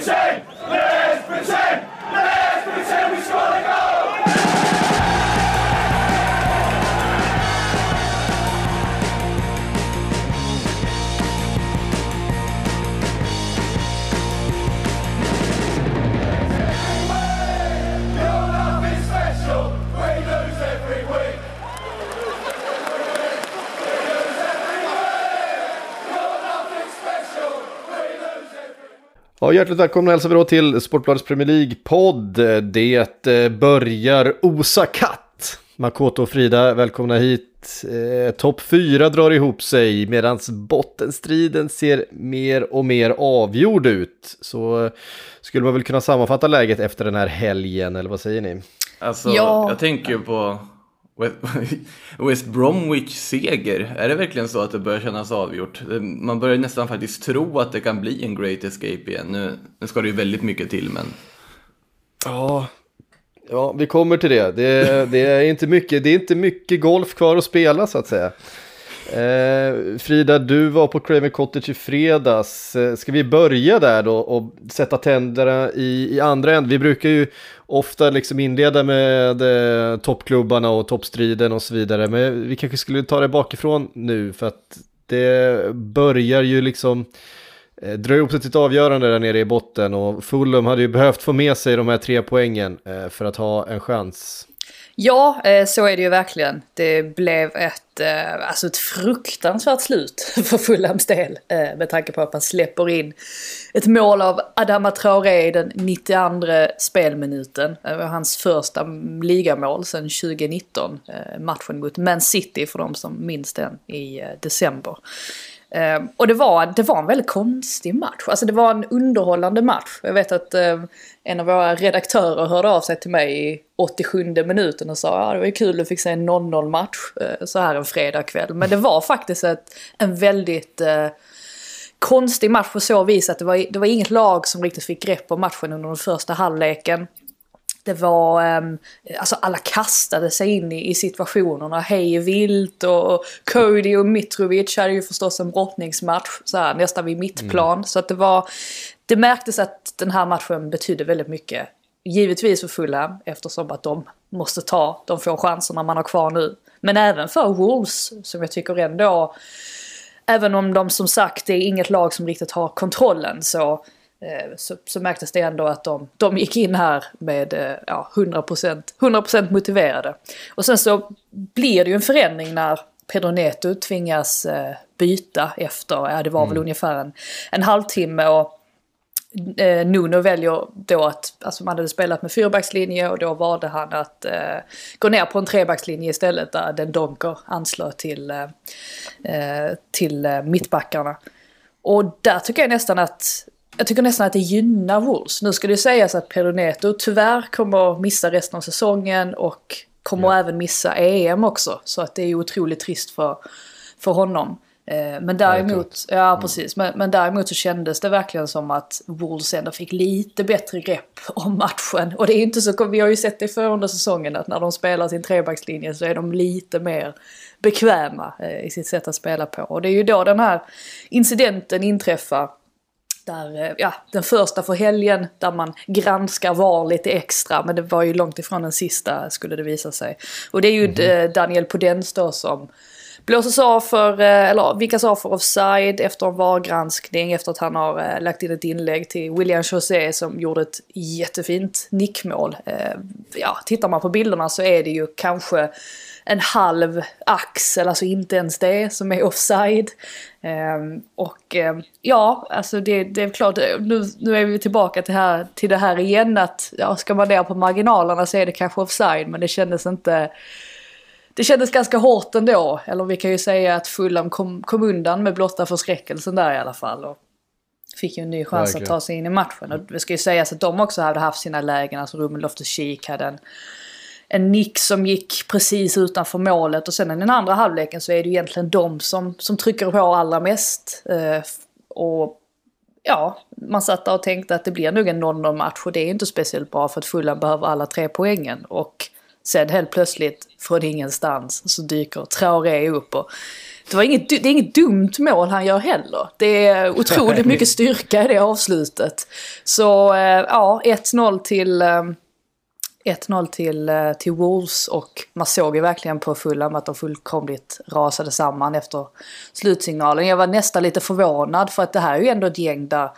Insane! Ja, hjärtligt välkomna hälsar vi då till Sportbladets Premier League-podd. Det eh, börjar osa katt. Makoto och Frida, välkomna hit. Eh, Topp 4 drar ihop sig medan bottenstriden ser mer och mer avgjord ut. Så eh, skulle man väl kunna sammanfatta läget efter den här helgen, eller vad säger ni? Alltså, Ja. jag tänker ju på West- Bromwich seger. Är det verkligen så att det börjar kännas avgjort? Man börjar nästan faktiskt tro att det kan bli en Great Escape igen. Nu, nu ska det ju väldigt mycket till, men Ja, ja vi kommer till det. Det, det, är inte mycket, det är inte mycket golf kvar att spela så att säga. Eh, Frida, du var på Craven Cottage i fredags. Eh, ska vi börja där då och sätta tänderna i, i andra änd? Vi brukar ju ofta liksom inleda med eh, toppklubbarna och toppstriden och så vidare. Men vi kanske skulle ta det bakifrån nu för att det börjar ju liksom eh, dra ihop sig till ett avgörande där nere i botten och Fulham hade ju behövt få med sig de här tre poängen eh, för att ha en chans. Ja, eh, så är det ju verkligen. Det blev ett, eh, alltså ett fruktansvärt slut för Fulhams del. Eh, med tanke på att man släpper in ett mål av Adama Traoré i den 92 spelminuten. Det var hans första ligamål sedan 2019. Matchen mot Man City för de som minns den i december. Eh, och det var, det var en väldigt konstig match. Alltså det var en underhållande match. Jag vet att eh, en av våra redaktörer hörde av sig till mig i 87 minuten och sa ja det var ju kul att fick se en 0-0 match eh, så här en fredagkväll. Men det var faktiskt ett, en väldigt eh, konstig match på så vis att det var, det var inget lag som riktigt fick grepp om matchen under den första halvleken. Det var, ehm, alltså alla kastade sig in i, i situationerna hej vilt och Cody och Mitrovic hade ju förstås en brottningsmatch så här, nästan vid mittplan. Så att det var, det märktes att den här matchen betydde väldigt mycket. Givetvis för Fulham eftersom att de måste ta de få chanserna man har kvar nu. Men även för Wolves som jag tycker ändå även om de som sagt är inget lag som riktigt har kontrollen så, så, så märktes det ändå att de, de gick in här med eh, ja, 100%, 100% motiverade. Och sen så blir det ju en förändring när Pedro Neto tvingas eh, byta efter, ja det var väl ungefär en, en halvtimme och eh, Nuno väljer då att, alltså man hade spelat med fyrbackslinje och då valde han att eh, gå ner på en trebackslinje istället där den Donker anslöt till, eh, eh, till eh, mittbackarna. Och där tycker jag nästan att jag tycker nästan att det gynnar Wolves. Nu ska det sägas att Pedro Neto tyvärr kommer missa resten av säsongen och kommer även missa EM också. Så att det är otroligt trist för, för honom. Eh, Men däremot, ja precis, men, men däremot så kändes det verkligen som att Wolves ändå fick lite bättre grepp om matchen. Och det är inte så, vi har ju sett det förr under säsongen att när de spelar sin trebackslinje så är de lite mer bekväma eh, i sitt sätt att spela på. Och det är ju då den här incidenten inträffar. Där, eh, ja, den första för helgen där man granskar VAR lite extra men det var ju långt ifrån den sista skulle det visa sig. Och det är ju eh, Daniel Podens då som blåses av för, eh, eller vickas av för offside efter en VAR-granskning efter att han har lagt in ett inlägg till William José som gjorde ett jättefint nickmål. Ja, tittar man på bilderna så är det ju kanske en halv axel, alltså inte ens det, som är offside. Ehm, och ehm, ja, alltså det, det är klart, nu, nu är vi tillbaka till, här, till det här igen att ja, ska man ner på marginalerna så är det kanske offside, men det kändes inte det kändes ganska hårt ändå. Eller vi kan ju säga att Fulham kom, kom undan med blotta förskräckelsen där i alla fall. Och fick ju en ny chans Verkligen. att ta sig in i matchen. Och det ska ju sägas att de också hade haft sina lägen. Alltså Ruben Loftus-Cheek hade en, en nick som gick precis utanför målet. Och sen i den andra halvleken så är det egentligen de som, som trycker på allra mest. Eh, och ja, man satt där och tänkte att det blir nog en 0-0 match och det är inte speciellt bra för att Fulham behöver alla tre poängen. Och Sen helt plötsligt från ingenstans så dyker Traoré upp och det, var inget, det är inget dumt mål han gör heller. Det är otroligt mycket styrka i det avslutet. Så eh, ja, 1-0 till, eh, 1-0 till, eh, till Wolves och man såg ju verkligen på Fulham att de fullkomligt rasade samman efter slutsignalen. Jag var nästan lite förvånad för att det här är ju ändå ett gäng där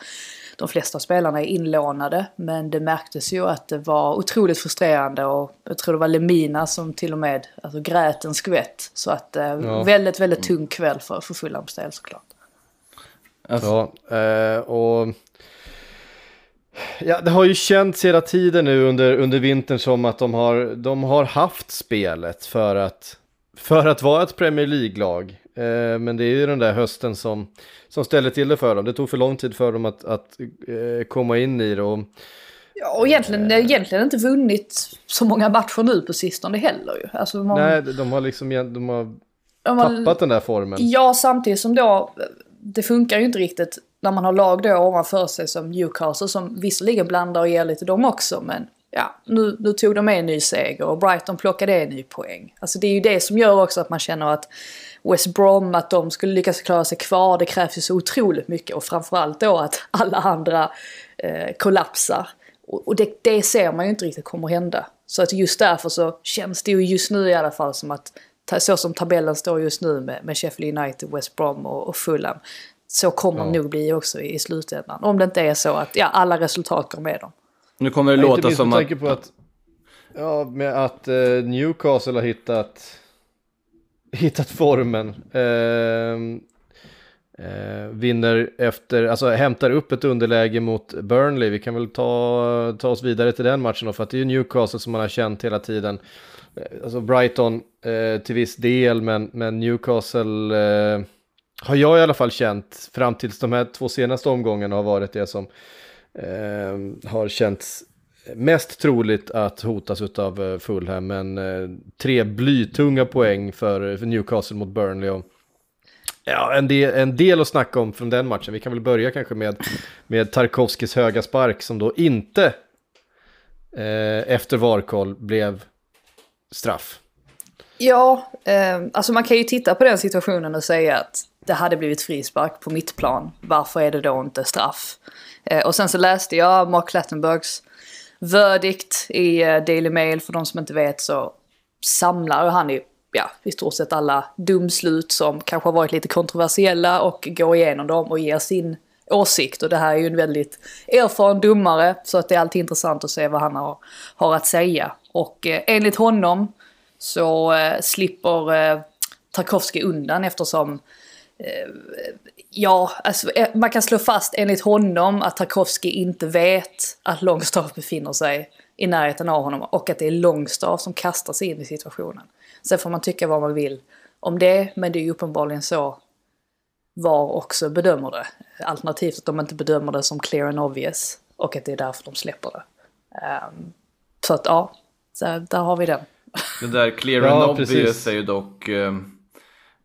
de flesta spelarna är inlånade. Men det märktes ju att det var otroligt frustrerande och jag tror det var Lemina som till och med alltså, grät en skvätt. Så att eh, Ja. väldigt, väldigt tung kväll för, för Fulhams del såklart. Alltså, Ja, eh, och ja, det har ju känts hela tiden nu under, under vintern som att de har, de har haft spelet för att, för att vara ett Premier League-lag. Eh, men det är ju den där hösten som, som ställer till det för dem. Det tog för lång tid för dem att, att eh, komma in i det. Och, Ja, och egentligen, egentligen inte vunnit så många matcher nu på sistone heller ju. Alltså, man, nej, de har liksom de har man- tappat den där formen. Ja, samtidigt som då, det funkar ju inte riktigt när man har lag då ovanför sig som Newcastle som visserligen blandar och ger lite dem också men ja, nu, nu tog de med en ny seger och Brighton plockade en ny poäng. Alltså det är ju det som gör också att man känner att West Brom, att de skulle lyckas klara sig kvar, det krävs ju så otroligt mycket och framförallt då att alla andra eh, kollapsar. Och, och det, det ser man ju inte riktigt kommer hända. Så att just därför så känns det ju just nu i alla fall som att så som tabellen står just nu med, med Sheffield United, West Brom och, och Fulham. Så kommer Ja. det nog bli också i, slutändan. Om det inte är så att ja, alla resultat går med dem. nu kommer det Ja, inte låta som att... på att, ja, med att eh, Newcastle har hittat, hittat formen. Ehm, eh, vinner efter, alltså hämtar upp ett underläge mot Burnley. Vi kan väl ta, ta oss vidare till den matchen då, för att det är ju Newcastle som man har känt hela tiden. Eh, Alltså Brighton eh, till viss del, men, men Newcastle eh, har jag i alla fall känt fram tills de här två senaste omgångarna har varit det som eh, har känts mest troligt att hotas av eh, Fulham, men eh, tre blytunga poäng för, för Newcastle mot Burnley. Och, ja, en del, en del att snacka om från den matchen. Vi kan väl börja kanske med, med Tarkovskis höga spark som då inte eh, efter varkoll blev straff. Ja, eh, alltså man kan ju titta på den situationen och säga att det hade blivit frispark på mitt plan. Varför är det då inte straff? Eh, och sen så läste jag Mark Clattenburgs verdict i eh, Daily Mail. För de som inte vet så samlar han i ja, i stort sett alla domslut som kanske har varit lite kontroversiella och går igenom dem och ger sin åsikt. Och det här är ju en väldigt erfaren domare så att det är alltid intressant att se vad han har, har att säga. Och eh, enligt honom så eh, slipper eh, Tarkovsky undan eftersom eh, Ja, alltså, eh, man kan slå fast enligt honom att Tarkovsky inte vet att Longstaff befinner sig i närheten av honom och att det är Longstaff som kastar sig in i situationen. Sen får man tycka vad man vill om det, men det är ju uppenbarligen så VAR också bedömer det. Alternativt att de inte bedömer det som clear and obvious och att det är därför de släpper det. Ehm, så att ja, så där har vi den. Det där clear Ja, and obvious precis. är ju dock... eh,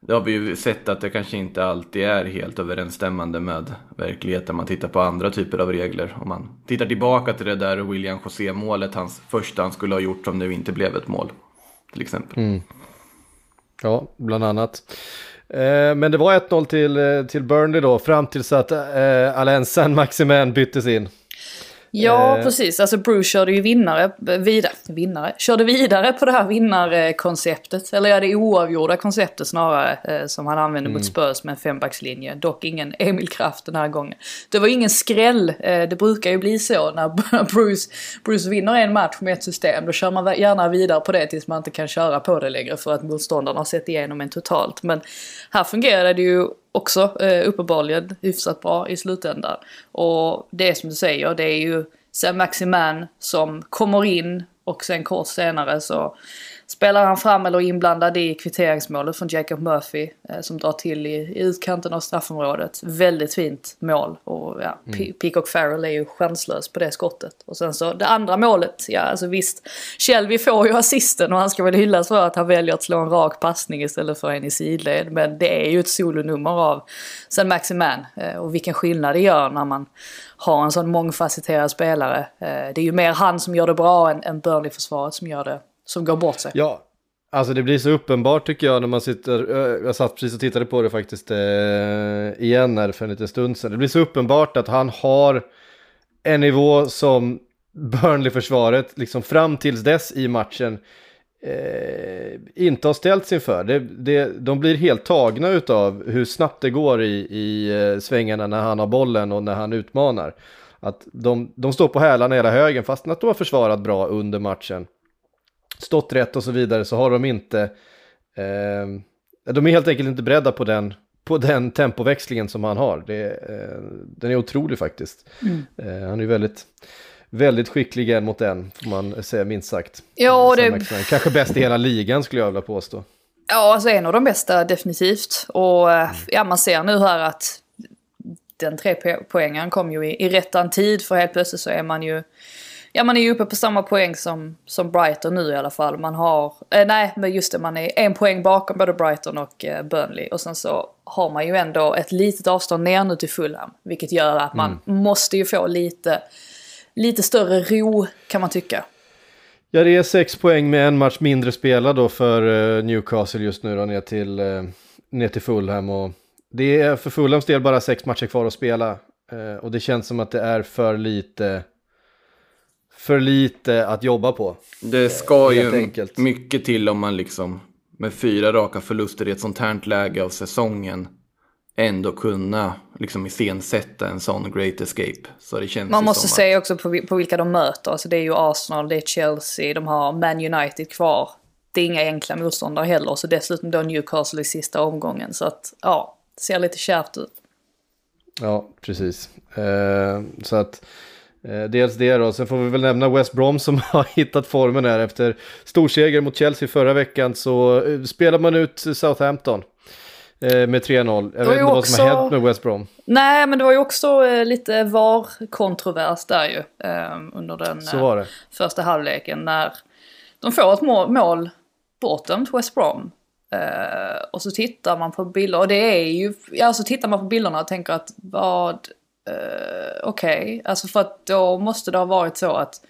det har vi ju sett att det kanske inte alltid är helt överensstämmande med verkligheten. Man tittar på andra typer av regler. Om man tittar tillbaka till det där William José-målet, hans första han skulle ha gjort som nu inte blev ett mål. Till exempel. Mm. Ja, bland annat. Eh, men det var 1-0 till, eh, till Burnley då, fram tills att eh, Alain Saint-Maximin byttes in. Ja, Eh. precis. Alltså Bruce körde ju vinnare, vidare, vinnare, körde vidare på det här vinnarkonceptet. Eller ja, det oavgjorda konceptet snarare. Eh, som han använde mot Spurs med en fembackslinje. Dock ingen Emil Kraft den här gången. Det var ingen skräll. Eh, det brukar ju bli så när Bruce, Bruce vinner en match med ett system. Då kör man gärna vidare på det tills man inte kan köra på det längre. För att motståndarna har sett igenom en totalt. Men här fungerade det ju också eh, uppenbarligen hyfsat bra i slutändan. Och det är som du säger, det är ju Sam Maximan som kommer in och sen kort senare så spelar han fram eller inblandad i kvitteringsmålet från Jacob Murphy eh, som drar till i, i utkanten av straffområdet. Väldigt fint mål och ja, Pe- Peacock Farrell är ju chanslös på det skottet. Och sen så det andra målet, ja alltså visst, Shelby får ju assisten och han ska väl hyllas för att han väljer att slå en rak passning istället för en i sidled. Men det är ju ett solonummer av San Maximan eh, och vilken skillnad det gör när man har en sån mångfacetterad spelare. Eh, Det är ju mer han som gör det bra än, än Burnley-försvaret som gör det som går bort sig. Ja, alltså det blir så uppenbart tycker jag när man sitter, eh, jag satt precis och tittade på det faktiskt eh, igen här för en liten stund sedan. Det blir så uppenbart att han har en nivå som Burnley-försvaret, liksom fram tills dess i matchen, eh, inte har ställts inför. Det, det, de blir helt tagna utav hur snabbt det går i, i eh, svängarna när han har bollen och när han utmanar. Att de, de står på hälarna hela högen fastän att de har försvarat bra under matchen. Stått rätt och så vidare så har de inte... Eh, de är helt enkelt inte beredda på den, på den tempoväxlingen som han har. Det, eh, den är otrolig faktiskt. Eh, han är väldigt, väldigt skicklig en mot en, får man säga minst sagt. Ja, det-. Kanske bäst i hela ligan skulle jag vilja påstå. Ja, alltså en av de bästa definitivt. Och eh, ja, man ser nu här att den tre po- poängen kom ju i, i rättan tid för helt plötsligt så är man ju Ja man är ju uppe på samma poäng som, som Brighton nu i alla fall. Man har, eh, nej men just det man är en poäng bakom både Brighton och eh, Burnley. Och sen så har man ju ändå ett litet avstånd ner nu till Fulham. Vilket gör att man måste ju få lite, lite större ro kan man tycka. Ja, det är sex poäng med en match mindre spelad då för eh, Newcastle just nu då ner till, eh, ner till Fulham. Och det är för Fulhams del bara sex matcher kvar att spela. Eh, och det känns som att det är för lite, för lite att jobba på. Det ska ju enkelt. mycket till om man liksom med fyra raka förluster i ett sånt här läge av säsongen ändå kunna liksom iscensätta en sån great escape. Så det känns Man måste se också på, på vilka de möter. Alltså det är ju Arsenal, det är Chelsea, de har Man United kvar. Det är inga enkla motståndare heller. Så dessutom då Newcastle i sista omgången. Så att ja, det ser lite kärvt ut. Ja, precis. Eh, så att eh, dels det då. Sen får vi väl nämna West Brom som har hittat formen här efter storseger mot Chelsea förra veckan. Så eh, spelar man ut Southampton eh, med 3-0. Jag vet inte vad som har hänt med West Brom. Nej, men det var ju också eh, lite VAR-kontrovers där ju. Eh, under den eh, första halvleken. När de får ett mål, mål bortdömt, West Brom. Eh, och så tittar man på bilder, och det är ju, ja så tittar man på bilderna och tänker att vad, eh, okej, alltså för att då måste det ha varit så att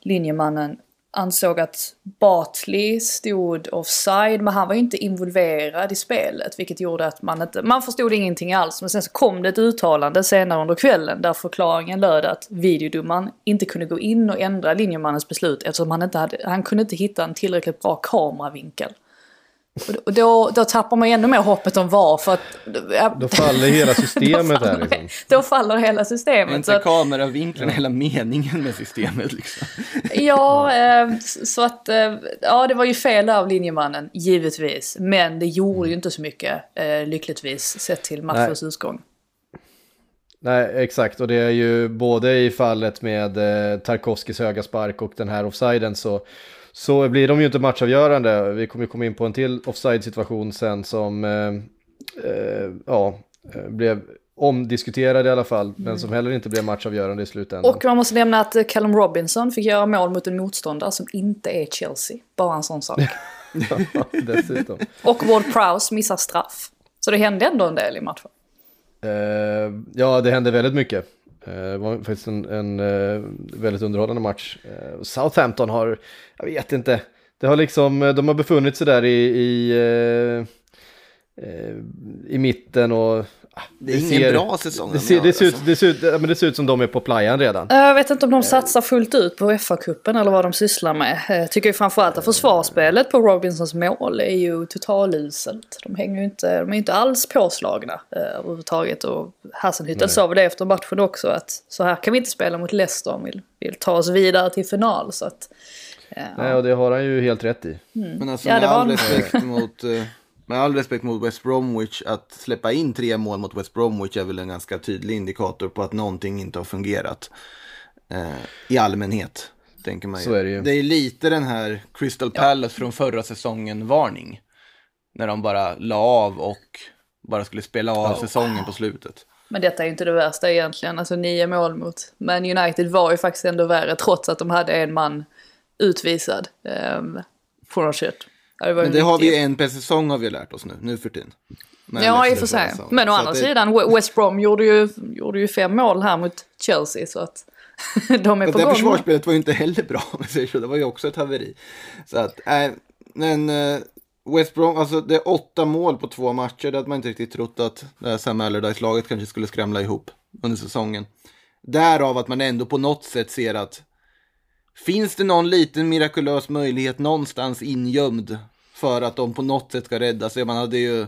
linjemannen ansåg att Bartley stod offside, men han var ju inte involverad i spelet, vilket gjorde att man inte, man förstod ingenting alls. Men sen så kom det ett uttalande senare under kvällen där förklaringen löd att videodomaren inte kunde gå in och ändra linjemannens beslut eftersom han inte hade, han kunde inte hitta en tillräckligt bra kameravinkel. Och då- då, tappar man ännu mer hoppet om VAR för att... ja, Då faller hela systemet då här faller, liksom. då faller hela Är systemet. Så inte att, kameravinkeln hela meningen med systemet liksom? Ja, eh, så att eh, ja, det var ju fel av linjemannen, givetvis. Men det gjorde ju inte så mycket, eh, lyckligtvis, sett till matchens utgång. Nej, exakt. Och det är ju både i fallet med eh, Tarkovskis höga spark och den här offsiden så, så blir de ju inte matchavgörande. Vi kommer ju komma in på en till offside-situation sen som eh, eh, ja, eh, blev omdiskuterad i alla fall, men som heller inte blev matchavgörande i slutändan. Och man måste nämna att Callum Robinson fick göra mål mot en motståndare som inte är Chelsea. Bara en sån sak. Ja, dessutom. Och Ward Prowse missar straff. Så det hände ändå en del i matchen. Eh, ja, det hände väldigt mycket. Eh, det var faktiskt en, en eh, väldigt underhållande match. Eh, Southampton har, jag vet inte, det har liksom, de har befunnit sig där i, i, i mitten och... Det är ingen bra säsong Det de ser, det, ser ut, alltså. det, ser ut, ja, men det ser ut som de är på playan redan. Jag vet inte om de satsar fullt ut på FA-cupen eller vad de sysslar med. Jag tycker ju framförallt att försvarsspelet på Robinsons mål är ju totaluselt. De hänger ju inte, de är ju inte alls påslagna eh, överhuvudtaget. Och Hassenhüttel sa väl det efter matchen också att så här kan vi inte spela mot Leicester om vi vill, ta oss vidare till final. Så att, eh, Nej, och det har han ju helt rätt i. Men alltså Ja, med, det var all respekt mot, eh, med all respekt mot West Bromwich, att släppa in tre mål mot West Bromwich är väl en ganska tydlig indikator på att någonting inte har fungerat. Eh, I allmänhet, tänker man ju. Så är det ju. Det är lite den här Crystal Palace. Palace från förra säsongen varning. När de bara la av och bara skulle spela av säsongen på slutet. Men detta är ju inte det värsta egentligen. Alltså nio mål mot Man United var ju faktiskt ändå värre trots att de hade en man utvisad. Um, frånsett. Ja, var Men det har vi ju en per säsong har vi lärt oss nu, nu för tiden. Med Ja, i och för sig. Men å andra det- sidan, We- West Brom gjorde ju, gjorde ju fem mål här mot Chelsea. Så att De är Men på det gång. försvarsspelet var ju inte heller bra, om jag säger så. Det var ju också ett haveri. Så att, äh, men eh, West Brom, alltså det är åtta mål på två matcher. Det hade man inte riktigt trott att det här Sam Allardyce-laget kanske skulle skramla ihop under säsongen. Därav att man ändå på något sätt ser att finns det någon liten mirakulös möjlighet någonstans ingömd för att de på något sätt ska rädda sig. Man hade ju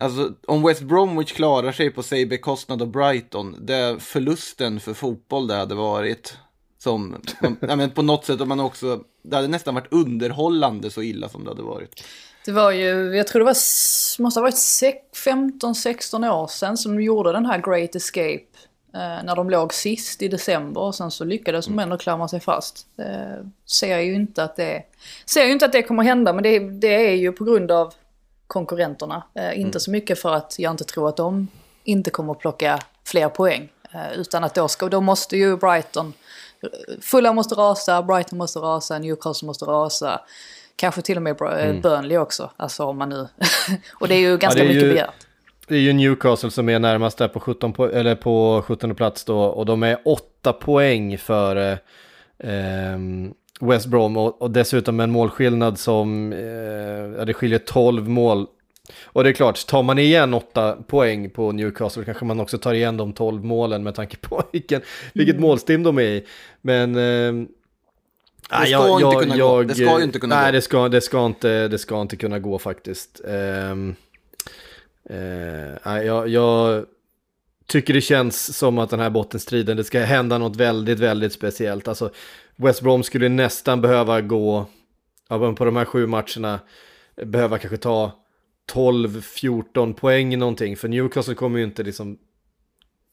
Alltså om West Bromwich klarar sig på säg bekostnad av Brighton, det är förlusten för fotboll det hade varit. Som, man, ja, men på något sätt, om man också, det hade nästan varit underhållande så illa som det hade varit. Det var ju, jag tror det var, måste ha varit 15-16 år sedan som de gjorde den här Great Escape. Eh, när de låg sist i december och sen så lyckades de ändå klamra sig fast. Eh, ser ju inte att det, ser ju inte att det kommer hända men det, det är ju på grund av konkurrenterna. Eh, inte så mycket för att jag inte tror att de inte kommer att plocka fler poäng. Eh, utan att då, ska, då måste ju Brighton, Fulham måste rasa, Brighton måste rasa, Newcastle måste rasa. Kanske till och med Bra- Burnley också. Alltså om man nu... och det är ju ganska det är mycket ju- begärt. Det är ju Newcastle som är närmast där på 17, po- eller på 17 plats då och de är 8 poäng för ehm, West Brom och, och dessutom en målskillnad som, eh, det skiljer 12 mål. Och det är klart, tar man igen 8 poäng på Newcastle kanske man också tar igen de 12 målen med tanke på vilken, vilket Mm. målstim de är i. Men... ehm, nej, ska inte kunna gå. Det ska inte kunna nej, gå. Det ska, det, ska inte, det ska inte kunna gå faktiskt. Ehm, Eh, jag, jag tycker det känns som att den här bottenstriden, det ska hända något väldigt, väldigt speciellt. Alltså, West Brom skulle nästan behöva gå, ja, på de här sju matcherna, behöva kanske ta 12-14 poäng någonting. För Newcastle kommer ju inte liksom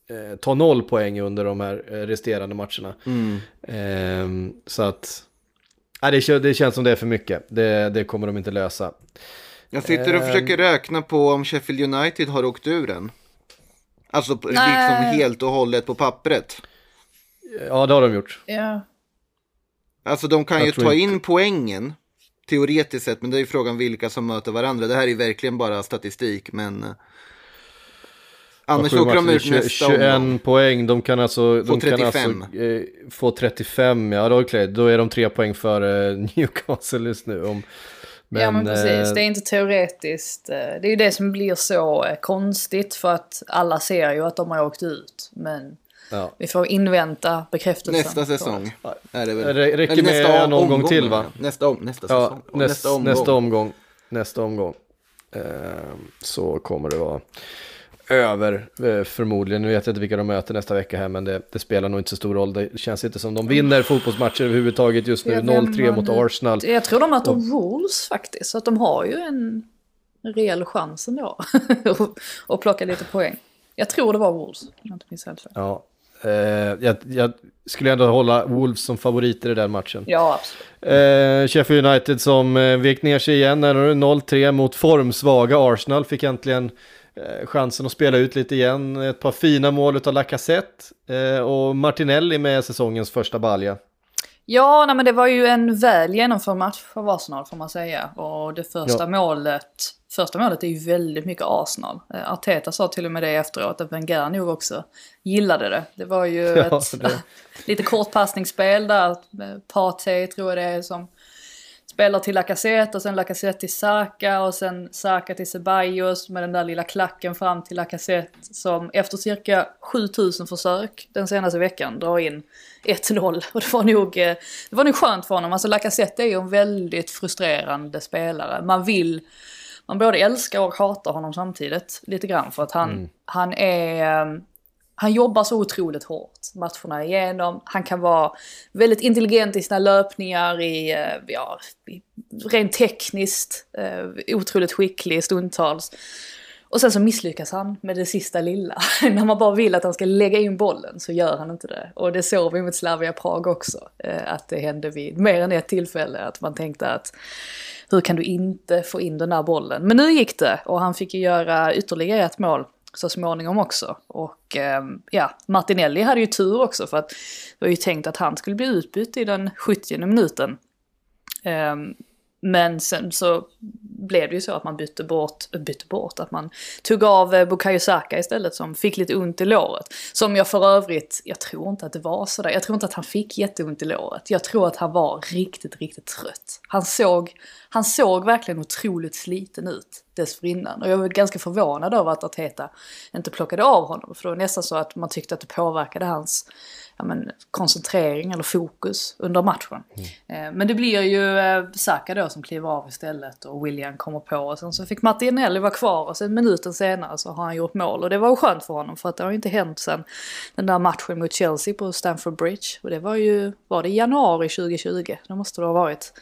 eh, ta noll poäng under de här eh, resterande matcherna. Ehm, så att, nej, det, det känns som det är för mycket. Det, det kommer de inte lösa. Jag sitter och Ehm. försöker räkna på om Sheffield United har åkt ur den. Alltså Nej. liksom helt och hållet på pappret. Ja, det har de gjort. Ja. Alltså de kan Jag ju ta inte- in poängen. Teoretiskt sett, men det är ju frågan vilka som möter varandra. Det här är ju verkligen bara statistik, men... eh, Annars åker de ut tju- nästa 21 omgång. poäng, de kan alltså, Få de kan 35. alltså eh, få 35, ja då, är det, då är de tre poäng för eh, Newcastle just nu. Om, men, ja men precis, eh, det är inte teoretiskt. eh, Det är ju det som blir så eh, konstigt för att alla ser ju att de har åkt ut. Men ja. vi får invänta bekräftelsen. Nästa säsong är det väl. Det räcker med nästa en omgång omgång, till, va? Nästa, om, nästa Ja, säsong. näst, nästa omgång. nästa omgång. Nästa omgång. Eh, så kommer det vara över eh, förmodligen. Nu vet jag inte vilka de möter nästa vecka här men det, det spelar nog inte så stor roll. Det känns inte som de vinner fotbollsmatcher överhuvudtaget just nu. Ja, vem 0-3 var mot? Arsenal. Jag tror de möter Wolves faktiskt. Så att de har ju en rejäl chans ändå. att- att plocka lite poäng. Jag tror det var Wolves. om jag inte minns helt fel. Ja, eh, jag, jag skulle ändå hålla Wolves som favoriter i den matchen. Ja, absolut. Eh, Sheffield United som eh, vek ner sig igen, när det är 0-3 mot formsvaga Arsenal, fick äntligen chansen att spela ut lite igen. Ett par fina mål av Lacazette eh, och Martinelli med säsongens första balja. Ja, nej, men det var ju en väl genomförd match för Arsenal får man säga. Och det första Ja. målet, första målet är ju väldigt mycket Arsenal. Eh, Arteta sa till och med det efteråt, att Wenger nog också gillade det. Det var ju Ja, ett det- lite kortpassningsspel där. eh, Partey tror jag det är som spelar till Lacazette och sen Lacazette till Saka och sen Saka till Ceballos med den där lilla klacken fram till Lacazette som efter cirka 7000 försök den senaste veckan drar in 1-0. Och det var nog, eh, det var nog skönt för honom. Alltså Lacazette är ju en väldigt frustrerande spelare. Man vill, man både älskar och hatar honom samtidigt lite grann för att han, han är eh, han jobbar så otroligt hårt matcherna igenom. Han kan vara väldigt intelligent i sina löpningar, i, eh, ja, rent tekniskt, eh, otroligt skicklig stundtals. Och sen så misslyckas han med det sista lilla. När man bara vill att han ska lägga in bollen så gör han inte det. Och det såg vi mot Slavia Prag också. Eh, att det hände vid mer än ett tillfälle. Att man tänkte att hur kan du inte få in den där bollen? Men nu gick det och han fick ju göra ytterligare ett mål så småningom också. Och eh, ja, Martinelli hade ju tur också för att det var ju tänkt att han skulle bli utbytt i den 70 minuten. Eh, men sen så blev det ju så att man bytte bort, eh, bytte bort, att man tog av eh, Bukayo Saka istället som fick lite ont i låret. Som jag för övrigt, jag tror inte att det var sådär, jag tror inte att han fick jätteont i låret. Jag tror att han var riktigt, riktigt trött. Han såg, han såg verkligen otroligt sliten ut dessförinnan. Och jag var ganska förvånad över att Arteta inte plockade av honom. För det var nästan så att man tyckte att det påverkade hans ja, men, koncentrering eller fokus under matchen. Mm. Men det blir ju eh, Saka då som kliver av istället och William kommer på. Och sen så fick Martinelli vara kvar och sen minuten senare så har han gjort mål. Och det var ju skönt för honom för att det har ju inte hänt sen den där matchen mot Chelsea på Stamford Bridge. Och det var ju, var det januari 2020? Det måste det ha varit.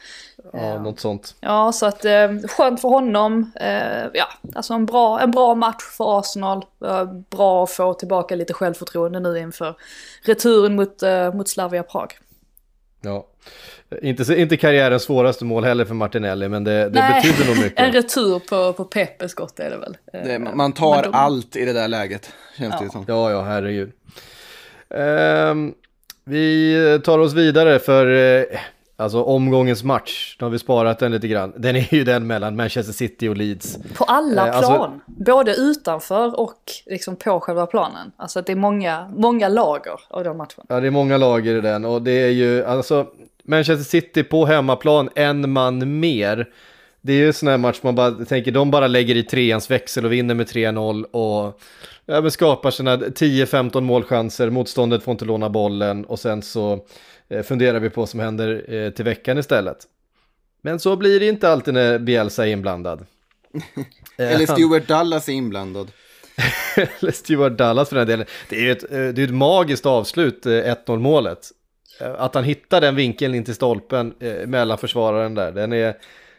Ja, något sånt. Ja, så att eh, skönt för honom. Eh, ja, alltså en bra, en bra match för Arsenal. Eh, bra att få tillbaka lite självförtroende nu inför returen mot, eh, mot Slavia Prag. Ja, inte, inte karriärens svåraste mål heller för Martinelli, men det, det betyder nog mycket. En retur på, på Pepe skott är det väl. Det, man tar de... allt i det där läget, känns ja. det som. Ja, ja, herregud. Um, vi tar oss vidare för uh, Alltså omgångens match, då har vi sparat den lite grann. Den är ju den mellan Manchester City och Leeds. På alla eh, alltså- plan, alltså, både utanför och liksom på själva planen. Alltså det är många, många lager av den matchen. Ja, det är många lager i den och det är ju alltså Manchester City på hemmaplan, en man mer. Det är ju en sån här match man bara tänker, de bara lägger i treans växel och vinner med 3-0 och ja, men skapar sina 10-15 målchanser, motståndet får inte låna bollen och sen så Eh, funderar vi på vad som händer eh, till veckan istället. Men så blir det inte alltid när Bielsa är inblandad. Eller Stuart Dallas är inblandad. Eller Stuart Dallas för den delen. Det är ju ett, det är ett magiskt avslut, 1-0 målet. Att han hittar den vinkeln in till stolpen mellan försvararen där, den är,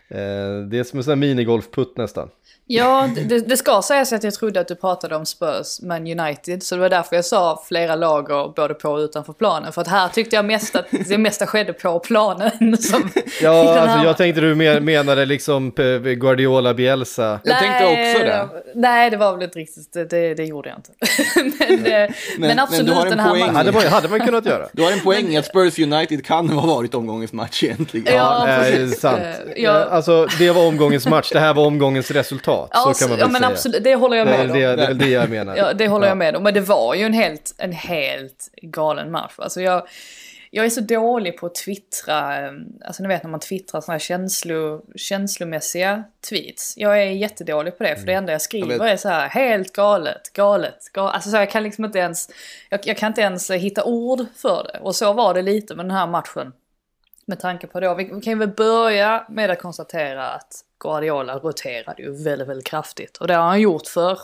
Eh, det är som en sån här minigolfputt nästan. Ja, det, det, ska sägas att jag trodde att du pratade om Spurs, men United. Så det var därför jag sa flera lager både på och utanför planen. För att här tyckte jag mest att det mesta skedde på planen. Som ja, alltså jag tänkte du menade liksom Guardiola Bielsa. Jag tänkte också det. Nej, det var väl inte riktigt, det, det gjorde jag inte. men, men, men, absolut men den här poäng. Hade man, hade man kunnat göra. Du har en poäng i att Spurs United kan ha varit omgångens match egentligen. Ja, ja det är sant. Ja. Alltså, det var omgångens match, det här var omgångens resultat resultat. Ja, så kan man väl ja, men säga. Absolut, det håller jag med om. Det, det, det är väl det jag menar. Ja, det håller ja. jag med om. Men det var ju en helt, en helt galen match. Alltså jag, jag är så dålig på att twittra, alltså ni vet när man twittrar sådana här känslo, känslomässiga tweets. Jag är jättedålig på det, för det mm. enda jag skriver jag är så här helt galet, galet, galet. Alltså så jag kan liksom inte ens, jag, jag, kan inte ens hitta ord för det. Och så var det lite med den här matchen. Med tanke på då, vi, kan väl börja med att konstatera att Guardiola roterade ju väldigt, väldigt kraftigt. Och det har han gjort för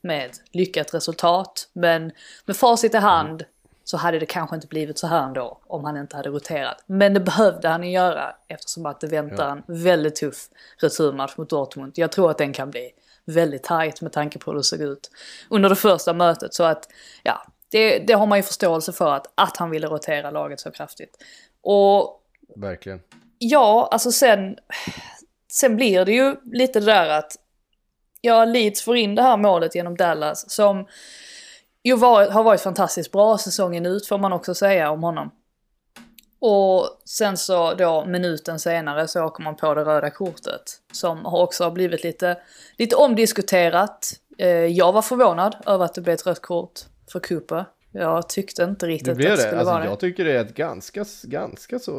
med lyckat resultat. Men med facit i hand så hade det kanske inte blivit så här ändå om han inte hade roterat. Men det behövde han ju göra eftersom att det väntar en väldigt tuff returmatch mot Dortmund. Jag tror att den kan bli väldigt tajt med tanke på hur det såg ut under det första mötet. Så att, ja, det, det har man ju förståelse för att, att han ville rotera laget så kraftigt. Och... Verkligen. Ja, alltså sen sen blir det ju lite det där att ja, Leeds får in det här målet genom Dallas som ju var, har varit fantastiskt bra säsongen ut får man också säga om honom. Och sen så då minuten senare så åker man på det röda kortet. Som också har blivit lite, lite omdiskuterat. Eh, jag var förvånad över att det blev ett rött kort för Cooper. Jag tyckte inte riktigt det, det. att det skulle alltså, vara det. Jag tycker det är ett ganska, ganska så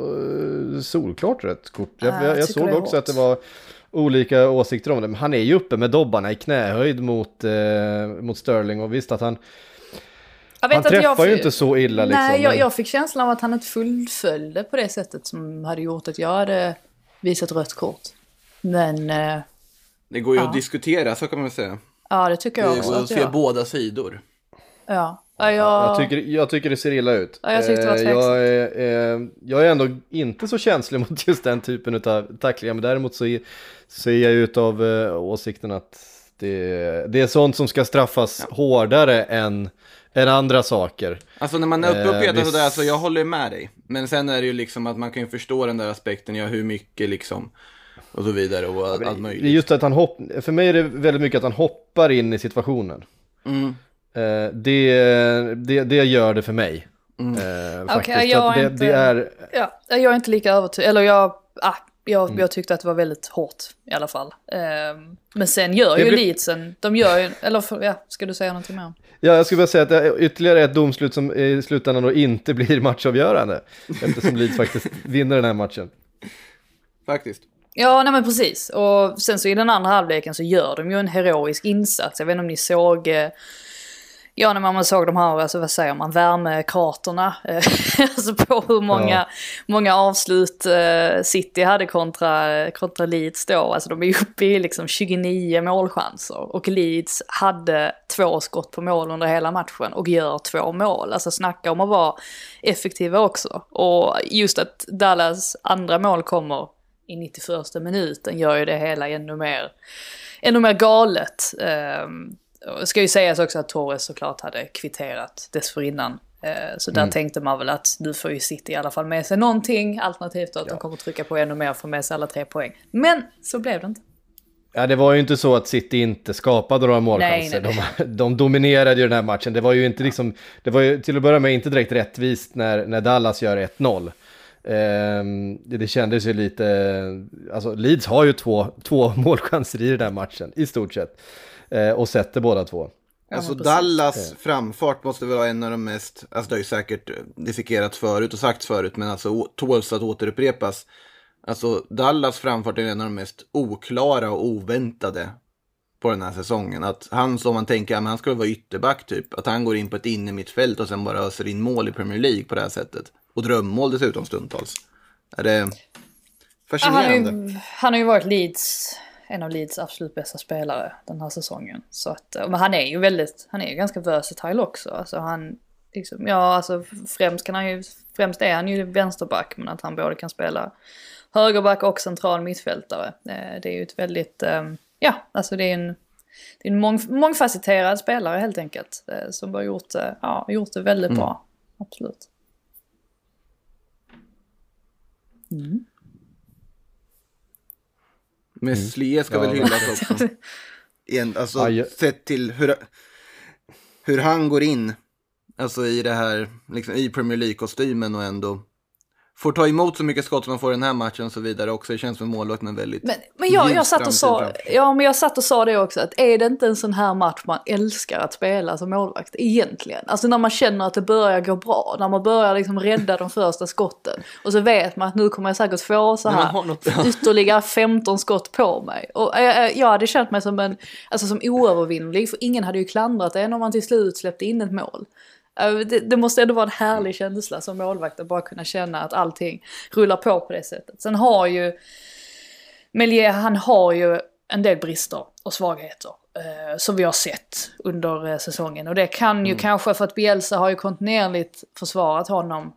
eh, solklart rött kort. Jag, jag, jag såg också att det var olika åsikter om det. Men han är ju uppe med dobbarna i knähöjd mot, eh, mot Sterling och visst att han han träffar jag, ju inte så illa liksom. Nej, jag, jag fick känslan av att han inte fullföljde på det sättet som hade gjort att jag hade visat rött kort. Men... Eh, det går ju ja. att diskutera, så kan man säga. Ja, det tycker jag också. Det går att se båda sidor. Ja. Ja, jag... Jag, tycker, jag tycker det ser illa ut. Ja, jag, tyckte det var eh, jag, är, eh, jag är ändå inte så känslig mot just den typen av tacklingar, men däremot så är jag utav eh, åsikten att det, det är sånt som ska straffas ja. hårdare än, än andra saker. Alltså när man är uppe och petar eh, sådär, så jag håller med dig. Men sen är det ju liksom att man kan ju förstå den där aspekten, ja hur mycket liksom och så vidare och allt, allt möjligt. Det är just att han hoppar, för mig är det väldigt mycket att han hoppar in i situationen. Mm. Eh, det, det, det gör det för mig. Mm. Eh, okay, jag, det, är inte, det är... ja, jag är inte lika övertygad, eller jag, ah, jag, Mm. jag tyckte att det var väldigt hårt i alla fall. Ehm, men sen gör Det ju blir- Leedsen, de gör ju, eller för, ja, ska du säga någonting mer? Ja, jag skulle bara säga att det är ytterligare ett domslut som i slutändan då inte blir matchavgörande. Eftersom Leeds faktiskt vinner den här matchen. Faktiskt. Ja, nej men precis. Och sen så i den andra halvleken så gör de ju en heroisk insats. Jag vet inte om ni såg, eh, ja när man såg de här, alltså vad säger man, värmekraterna. eh, alltså på hur många, Ja. många avslut eh, City hade kontra, kontra Leeds då. Alltså de är uppe i liksom 29 målchanser. Och Leeds hade två skott på mål under hela matchen och gör två mål. Alltså snacka om att vara effektiva också. Och just att Dallas andra mål kommer i 91 minuten gör ju det hela ännu mer, ännu mer galet. Um, ska ju sägas också att Torres såklart hade kvitterat dessförinnan. Eh, så där tänkte man väl att nu får ju City i alla fall med sig någonting. Alternativt att de kommer trycka på ännu mer och få med sig alla tre poäng. Men så blev det inte. Ja, det var ju inte så att City inte skapade några målchanser. Nej, nej, De, de dominerade ju den här matchen. Det var ju inte liksom, det var ju till att börja med inte direkt rättvist när, när Dallas gör 1-0. Ehm, det, det kändes ju lite, alltså Leeds har ju två, två målchanser i den här matchen, i stort sett. Eh, och sätter båda två. Alltså. Dallas framfart måste väl vara en av de mest, alltså det har ju säkert dissekerats förut och sagts förut, men alltså tåls att återupprepas. Alltså Dallas framfart är en av de mest oklara och oväntade på den här säsongen. Att han som man tänker, men han skulle vara ytterback typ, att han går in på ett innermittfält och sen bara öser in mål i Premier League på det här sättet. Och drömmål dessutom stundtals. Är det Ja, han, har fascinerande? ju, han har ju varit Leeds, en av Leeds absolut bästa spelare den här säsongen. Så att, men han är ju väldigt, han är ju ganska versatile också. Alltså han, liksom, ja alltså främst kan han ju, främst är han ju vänsterback men att han både kan spela högerback och central mittfältare. Eh, Det är ju ett väldigt, eh, ja alltså det är en, det är en mång, mångfacetterad spelare helt enkelt. eh, Som har gjort, ja, gjort det väldigt bra. Absolut. Meslier ska Ja, väl hyllas också. En, alltså, Ja, jag- sett till hur, hur han går in alltså, i det här, liksom, i Premier League-kostymen och ändå får ta emot så mycket skott som man får i den här matchen och så vidare också. Det känns som målvakt men väldigt Men, men jag, jag, satt och sa, ja, men jag satt och sa det också, att är det inte en sån här match man älskar att spela som målvakt egentligen? Alltså när man känner att det börjar gå bra, när man börjar liksom rädda de första skotten. Och så vet man att nu kommer jag säkert få så här ytterligare 15 skott på mig. Och eh, eh, jag hade känt mig som en, alltså som oövervinnlig, för ingen hade ju klandrat en om man till slut släppte in ett mål. Det, det måste ändå vara en härlig känsla som målvakt att bara kunna känna att allting rullar på på det sättet. Sen har ju Melier, han har ju en del brister och svagheter. Eh, som vi har sett under eh, säsongen. Och det kan ju kanske, för att Bielsa har ju kontinuerligt försvarat honom.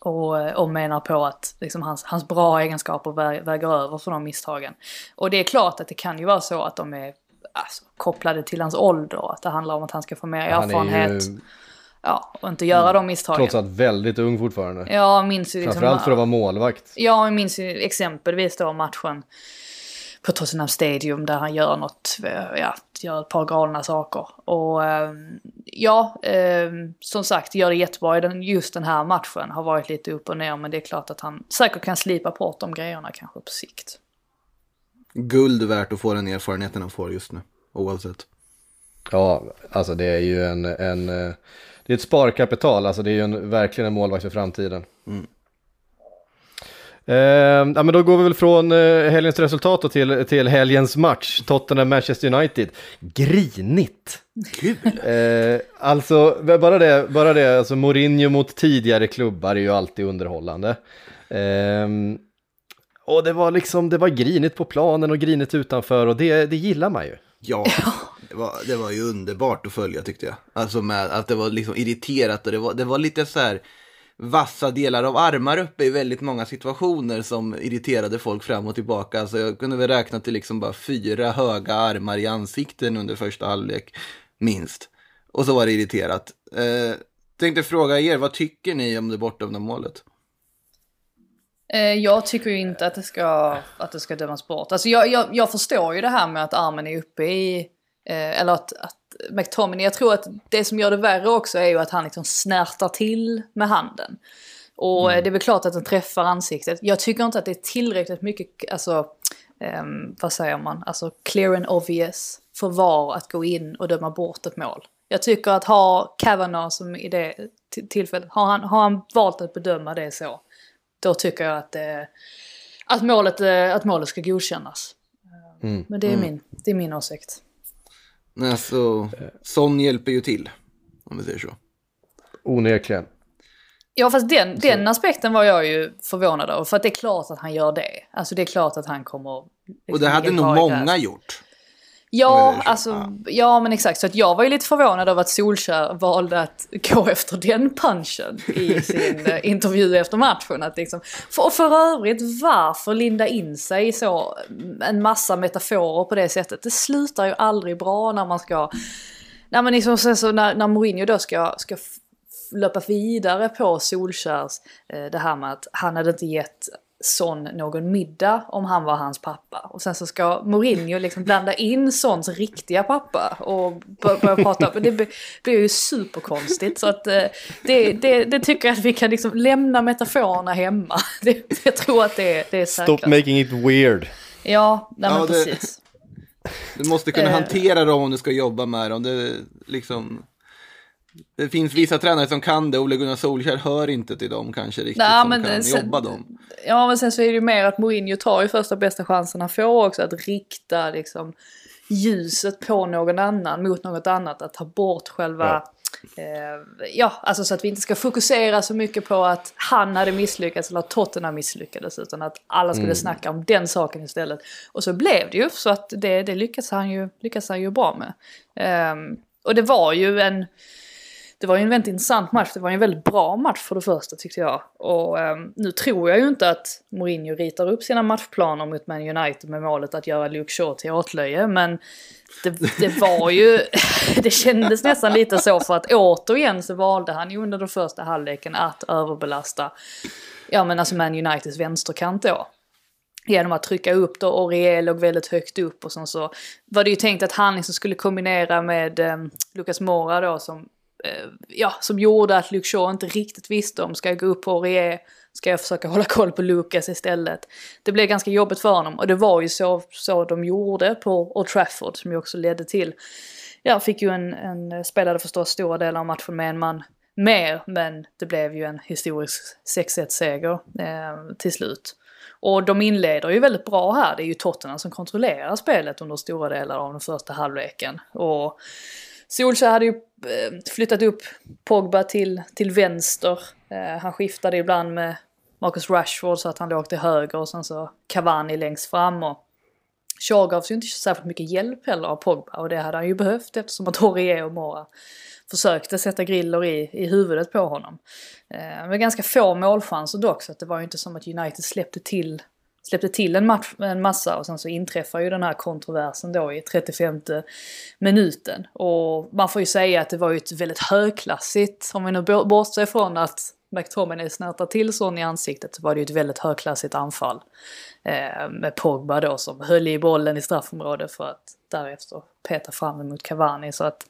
Och, eh, och menar på att liksom, hans, hans bra egenskaper vä- väger över för de misstagen. Och det är klart att det kan ju vara så att de är alltså, kopplade till hans ålder. Att det handlar om att han ska få mer Han är erfarenhet. ju Ja, och inte göra de misstagen. trots allt väldigt ung fortfarande. Jag minns ju liksom... Framförallt för att vara målvakt. Ja, jag minns ju exempelvis då matchen på Tottenham Stadium där han gör något, eh, ja, gör ett par galna saker. Och ehm, ja, ehm, som sagt, gör det jättebra i den, just den här matchen. Har varit lite upp och ner, men det är klart att han säkert kan slipa bort de grejerna kanske på sikt. guld värt att få den erfarenheten han får just nu. Oavsett. Ja, alltså det är ju en, en eh, det är ett sparkapital, alltså det är ju en, verkligen en målvakt för framtiden. Eh, ja, men då går vi väl från eh, helgens resultat till, till helgens match, Tottenham-Manchester United. Grinigt! Kul! Eh, alltså, bara det, bara det, alltså Mourinho mot tidigare klubbar är ju alltid underhållande. Ehm, och det var liksom, det var grinigt på planen och grinigt utanför och det, det gillar man ju. Ja, det var, det var ju underbart att följa tyckte jag. Alltså med att det var liksom irriterat och det var, det var lite så här vassa delar av armar uppe i väldigt många situationer som irriterade folk fram och tillbaka. Alltså jag kunde väl räkna till liksom bara fyra höga armar i ansikten under första halvlek, minst. Och så var det irriterat. Eh, tänkte fråga er, vad tycker ni om det bortdömda målet? Eh, jag tycker ju inte att det ska, att det ska dömas bort. Alltså jag, jag, jag förstår ju det här med att armen är uppe i, eh, eller att, att McTominay, jag tror att det som gör det värre också är ju att han liksom snärtar till med handen. Och eh, det är väl klart att den träffar ansiktet. Jag tycker inte att det är tillräckligt mycket, alltså, ehm, vad säger man, alltså clear and obvious för VAR att gå in och döma bort ett mål. Jag tycker att ha Kavanaugh som i det tillfället, har han, har han valt att bedöma det så, då tycker jag att, eh, att, målet, eh, att målet ska godkännas. Mm. Men det är, min, det är min åsikt. Nej, Alltså, sån hjälper ju till. Om vi säger så. Onekligen. Ja fast den, den aspekten var jag ju förvånad över. För att det är klart att han gör det. Alltså det är klart att han kommer... Och liksom det hade ligga nog många gjort. Ja, alltså, ja men exakt. Så att jag var ju lite förvånad över att Solskjaer valde att gå efter den punchen i sin eh, intervju efter matchen. Att liksom, för, och för övrigt, varför linda in sig i så en massa metaforer på det sättet? Det slutar ju aldrig bra när man ska... Nej men liksom sen så när, när Mourinho då ska, ska löpa vidare på Solskjärs, eh, det här med att han hade inte gett Son någon middag om han var hans pappa. Och sen så ska Mourinho liksom blanda in Sons riktiga pappa och bör- börja prata. Men det blir- ju superkonstigt. Så att eh, det, det, det tycker jag att vi kan liksom lämna metaforerna hemma. Det, jag tror att det, det är Stop säkrast. making it weird. Ja, nej men Ja, det- precis. Du måste kunna Eh. hantera dem om du ska jobba med dem. Det, liksom, det finns vissa tränare som kan det. Ole Gunnar Solskjaer hör inte till dem kanske riktigt. Nej, som men kan sen- jobba dem. Ja men sen så är det ju mer att Mourinho tar ju första bästa chansen han får också att rikta liksom ljuset på någon annan mot något annat. Att ta bort själva... Ja. Eh, ja, alltså så att vi inte ska fokusera så mycket på att han hade misslyckats eller att Tottenham misslyckades. Utan att alla skulle snacka om den saken istället. Och så blev det ju så att det, det lyckas, han ju, lyckas han ju bra med. Ehm, och det var ju en... Det var ju en väldigt intressant match. Det var ju en väldigt bra match för det första tyckte jag. Och ehm, nu tror jag ju inte att Mourinho ritar upp sina matchplaner mot Man United med målet att göra Luke Shaw till åtlöje. Men det, det var ju... det kändes nästan lite så för att återigen så valde han ju under den första halvleken att överbelasta ja men alltså Man Uniteds vänsterkant då. Genom att trycka upp då och Riel låg väldigt högt upp och sen så var det ju tänkt att han liksom skulle kombinera med eh, Lucas Mora då som Eh, ja, som gjorde att Luke Shaw inte riktigt visste om ska jag gå upp på Orie? ska jag försöka hålla koll på Lucas istället. Det blev ganska jobbigt för honom och det var ju så, så de gjorde på Old Trafford som ju också ledde till, ja fick ju en, en spelade förstås stora delar av matchen med en man mer, men det blev ju en historisk 6-1 seger eh, till slut. Och de inleder ju väldigt bra här. Det är ju Tottenham som kontrollerar spelet under stora delar av den första halvleken. Och Solskjaer hade ju eh, flyttat upp Pogba till, till vänster. Eh, han skiftade ibland med Marcus Rashford så att han låg till höger och sen så Cavani längst fram. Och Shaw gavs ju inte särskilt mycket hjälp heller av Pogba och det hade han ju behövt eftersom att Aurier och Mora försökte sätta griller i, i huvudet på honom. Eh, med ganska få målchanser dock så att det var ju inte som att United släppte till släppte till en, match, en massa och sen så inträffar ju den här kontroversen då i 35 minuten. Och man får ju säga att det var ju ett väldigt högklassigt, om vi nu bortser från att McTominay snärtar till sån i ansiktet så var det ju ett väldigt högklassigt anfall. Eh, med Pogba då som höll i bollen i straffområdet för att därefter peta fram den mot Cavani. Så att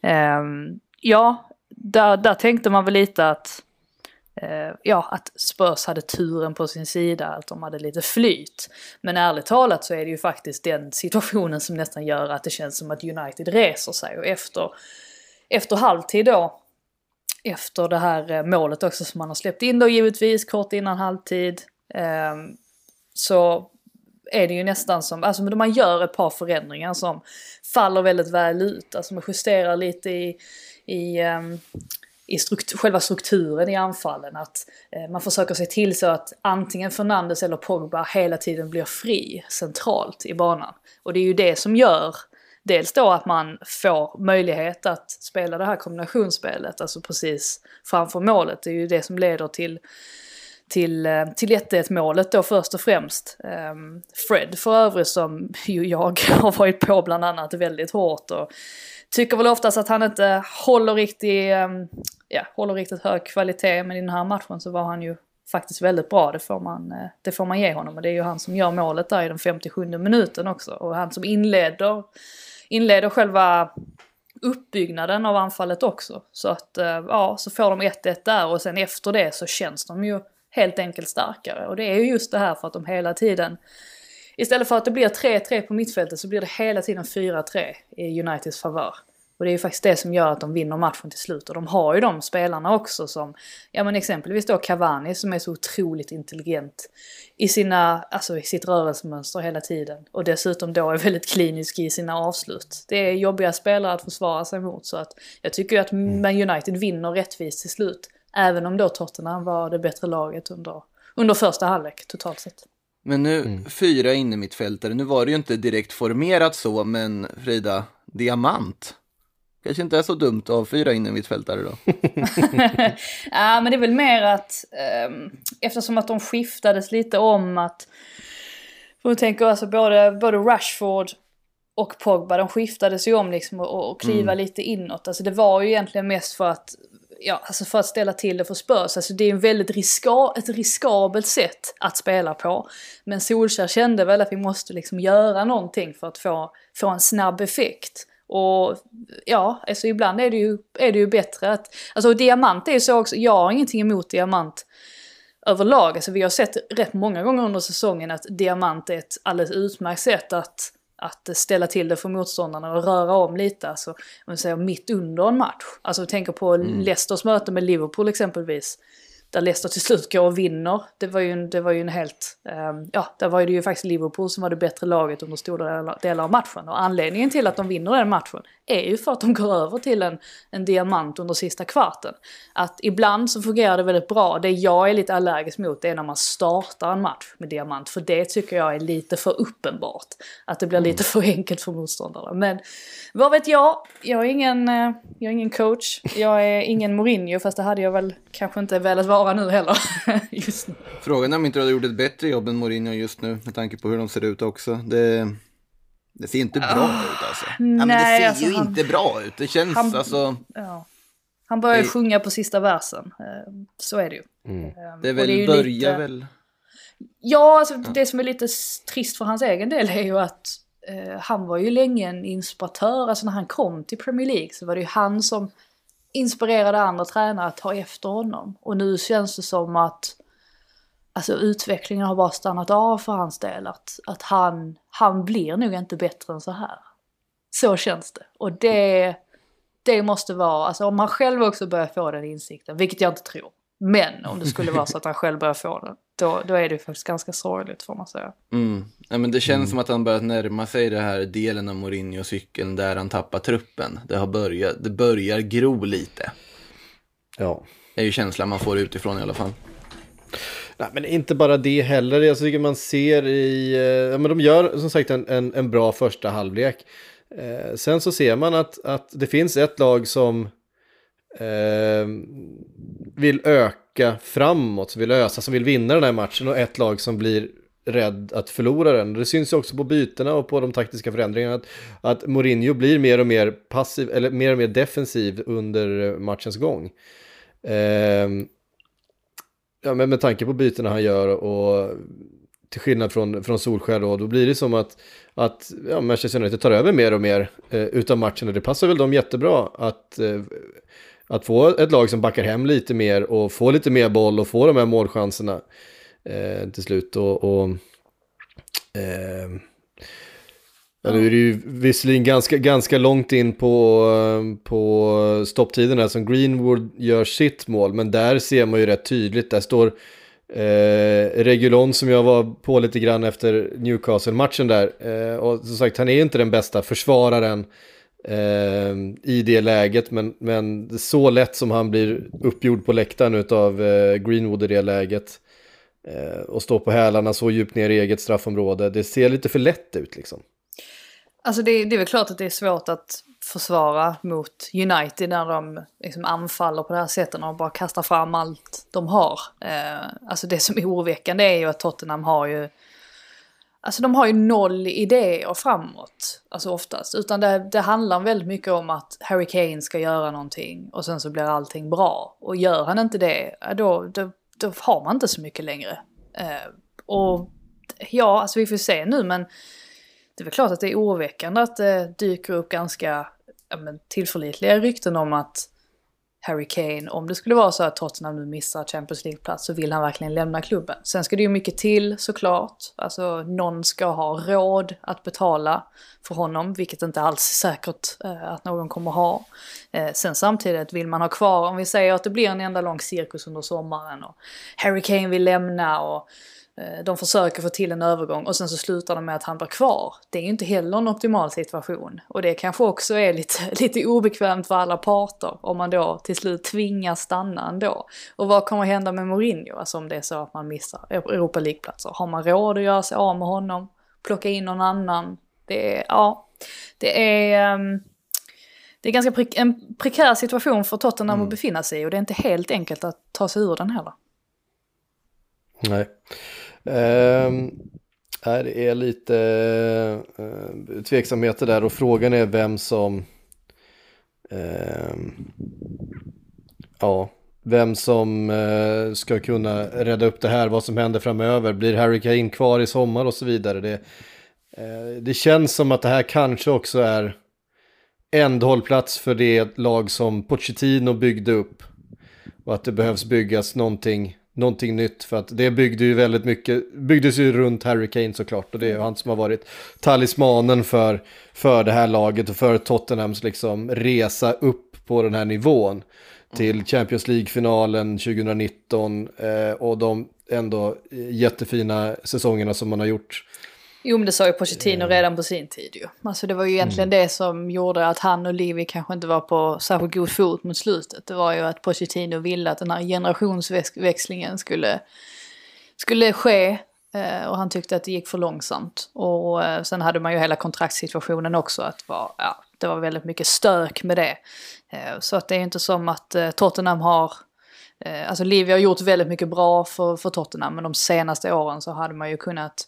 eh, ja, där, där tänkte man väl lite att Eh, ja, att Spurs hade turen på sin sida, att de hade lite flyt. Men ärligt talat så är det ju faktiskt den situationen som nästan gör att det känns som att United reser sig. Och efter, efter halvtid då, efter det här eh, målet också som man har släppt in då givetvis kort innan halvtid, eh, så är det ju nästan som, alltså man gör ett par förändringar som faller väldigt väl ut. Alltså man justerar lite i, i eh, i struktur, själva strukturen i anfallen. Att eh, man försöker se till så att antingen Fernandes eller Pogba hela tiden blir fri centralt i banan. Och det är ju det som gör dels då att man får möjlighet att spela det här kombinationsspelet, alltså precis framför målet. Det är ju det som leder till till, eh, till 1 målet då först och främst. Ehm, Fred för övrigt som ju jag har varit på bland annat väldigt hårt och tycker väl oftast att han inte håller riktigt, ehm, ja, håller riktigt hög kvalitet men i den här matchen så var han ju faktiskt väldigt bra, det får man, eh, det får man ge honom och det är ju han som gör målet där i den 57 minuten också och han som inleder, inleder själva uppbyggnaden av anfallet också. Så att, eh, ja, så får de 1-1 där och sen efter det så känns de ju helt enkelt starkare. Och det är ju just det här för att de hela tiden, istället för att det blir 3-3 på mittfältet så blir det hela tiden 4-3 i Uniteds favör. Och det är ju faktiskt det som gör att de vinner matchen till slut. Och de har ju de spelarna också som, ja men exempelvis då Cavani som är så otroligt intelligent i, sina, alltså i sitt rörelsemönster hela tiden. Och dessutom då är väldigt klinisk i sina avslut. Det är jobbiga spelare att försvara sig mot så att jag tycker ju att Man United vinner rättvist till slut. Även om då Tottenham var det bättre laget under, under första halvlek totalt sett. Men nu, fyra innermittfältare, nu var det ju inte direkt formerat så, men Frida, diamant. Kanske inte är så dumt av fyra innermittfältare då. ja, men det är väl mer att um, eftersom att de skiftades lite om att... För jag tänker alltså både, både Rashford och Pogba, de skiftades ju om liksom och, och kliva Mm. lite inåt. Alltså det var ju egentligen mest för att, ja, alltså för att ställa till det för Spurs. Alltså det är en väldigt riska, ett riskabelt sätt att spela på. Men Solskjaer kände väl att vi måste liksom göra någonting för att få, få en snabb effekt. Och ja, alltså ibland är det ju, är det ju bättre att... Alltså diamant är ju så också, jag har ingenting emot diamant överlag. Alltså vi har sett rätt många gånger under säsongen att diamant är ett alldeles utmärkt sätt att, att ställa till det för motståndarna och röra om lite. Alltså, om man säger mitt under en match. Alltså vi tänker på Leicesters möte med Liverpool exempelvis. Där Leicester till slut går och vinner. Det var ju en, det var ju en helt... Um, ja, där var det ju faktiskt Liverpool som var det bättre laget under stora delar- av matchen. Och anledningen till att de vinner den matchen är ju för att de går över till en, en diamant under sista kvarten. Att ibland så fungerar det väldigt bra. Det jag är lite allergisk mot det är när man startar en match med diamant. För det tycker jag är lite för uppenbart. Att det blir lite för enkelt för motståndarna. Men vad vet jag? Jag är ingen, eh, jag är ingen coach. Jag är ingen Mourinho. Fast det hade jag väl kanske inte velat vara nu heller. Just nu. Frågan är om inte du hade gjort ett bättre jobb än Mourinho just nu, med tanke på hur de ser ut också. Det, det ser inte bra ut alltså. ja, men det nej, ser alltså, ju han- inte bra ut. Det känns han- alltså... Ja. Han börjar ju Det- sjunga på sista versen. Eh, Så är det ju. Eh, Det är väl, ju börjar lite- väl... Ja, alltså det som är lite trist för hans egen del är ju att eh, han var ju länge en inspiratör. Alltså när han kom till Premier League så var det ju han som inspirerade andra tränare att ta efter honom. Och nu känns det som att alltså, utvecklingen har bara stannat av för hans del. Att, att han, han blir nog inte bättre än så här. Så känns det. Och det, det måste vara, alltså om han själv också börjar få den insikten, vilket jag inte tror. Men om det skulle vara så att han själv börjar få den, då, då är det faktiskt ganska sorgligt får man säga. Mm. Ja, men det känns som att han börjat närma sig det här delen av Mourinho-cykeln där han tappar truppen. Det, har börjat, det börjar gro lite. Ja. Det är ju känslan man får utifrån i alla fall. Nej, men inte bara det heller. Jag tycker man ser i... eh, Ja, men de gör som sagt en, en, en bra första halvlek. Eh, sen så ser man att, att det finns ett lag som eh, vill öka framåt, som vill ösa, som vill vinna den här matchen och ett lag som blir rädd att förlora den. Det syns ju också på bytena och på de taktiska förändringarna att, att Mourinho blir mer och mer passiv, eller mer och mer defensiv under eh, matchens gång. Eh, Ja, men med tanke på bytena han gör och till skillnad från, från Solskär då, då blir det som att, att ja, Manchester United tar över mer och mer eh, utav matchen och det passar väl dem jättebra att, eh, att få ett lag som backar hem lite mer och få lite mer boll och få de här målchanserna eh, till slut och, och eh, Ja, nu är det ju visserligen ganska, ganska långt in på, på stopptiden här som Greenwood gör sitt mål, men där ser man ju rätt tydligt, där står eh, Regulon som jag var på lite grann efter Newcastle-matchen där, eh, och som sagt han är inte den bästa försvararen eh, i det läget, men, men så lätt som han blir uppgjord på läktaren av eh, Greenwood i det läget, eh, och stå på hälarna så djupt ner i eget straffområde, det ser lite för lätt ut liksom. Alltså det, det är väl klart att det är svårt att försvara mot United när de liksom anfaller på det här sättet och bara kastar fram allt de har. Eh, alltså det som är oroväckande är ju att Tottenham har ju Alltså de har ju noll idéer framåt, alltså oftast. Utan det, det handlar väldigt mycket om att Harry Kane ska göra någonting och sen så blir allting bra. Och gör han inte det, då, då, då har man inte så mycket längre. Eh, och ja, alltså vi får se nu men det är väl klart att det är oroväckande att det dyker upp ganska ja, men, tillförlitliga rykten om att Harry Kane, om det skulle vara så att Tottenham nu missar Champions League-plats så vill han verkligen lämna klubben. Sen ska det ju mycket till såklart. Alltså någon ska ha råd att betala för honom, vilket inte alls är säkert eh, att någon kommer ha. Eh, sen samtidigt vill man ha kvar, om vi säger att det blir en enda lång cirkus under sommaren och Harry Kane vill lämna och de försöker få till en övergång och sen så slutar de med att han blir kvar. Det är ju inte heller en optimal situation. Och det kanske också är lite, lite obekvämt för alla parter om man då till slut tvingas stanna ändå. Och vad kommer hända med Mourinho, alltså om det är så att man missar Europa League-platser? Har man råd att göra sig av med honom? Plocka in någon annan? Det är, ja, det är... Um, det är ganska pre en prekär situation för Tottenham mm. att befinna sig i och det är inte helt enkelt att ta sig ur den heller. Nej. Eh, det är lite eh, tveksamheter där och frågan är vem som Eh, ja, vem som eh, ska kunna rädda upp det här, vad som händer framöver, blir Harry Kane kvar i sommar och så vidare. Det, eh, det känns som att det här kanske också är ändhållplats för det lag som Pochettino byggde upp och att det behövs byggas någonting någonting nytt. För att det byggde ju väldigt mycket, byggdes ju runt Harry Kane såklart. Och det är ju han som har varit talismanen för, för det här laget och för Tottenhams liksom resa upp på den här nivån. Till Champions League-finalen 2019 eh, och de ändå jättefina säsongerna som man har gjort Jo men det sa ju Pochettino mm. redan på sin tid ju. Alltså det var ju egentligen mm. det som gjorde att han och Livi kanske inte var på särskilt god fot mot slutet. Det var ju att Pochettino ville att den här generationsväxlingen skulle, skulle ske. Eh, och han tyckte att det gick för långsamt. Och eh, sen hade man ju hela kontraktssituationen också. Att var, ja, det var väldigt mycket stök med det. Eh, så att det är inte som att Tottenham har Alltså Livi har gjort väldigt mycket bra för, för Tottenham men de senaste åren så hade man ju kunnat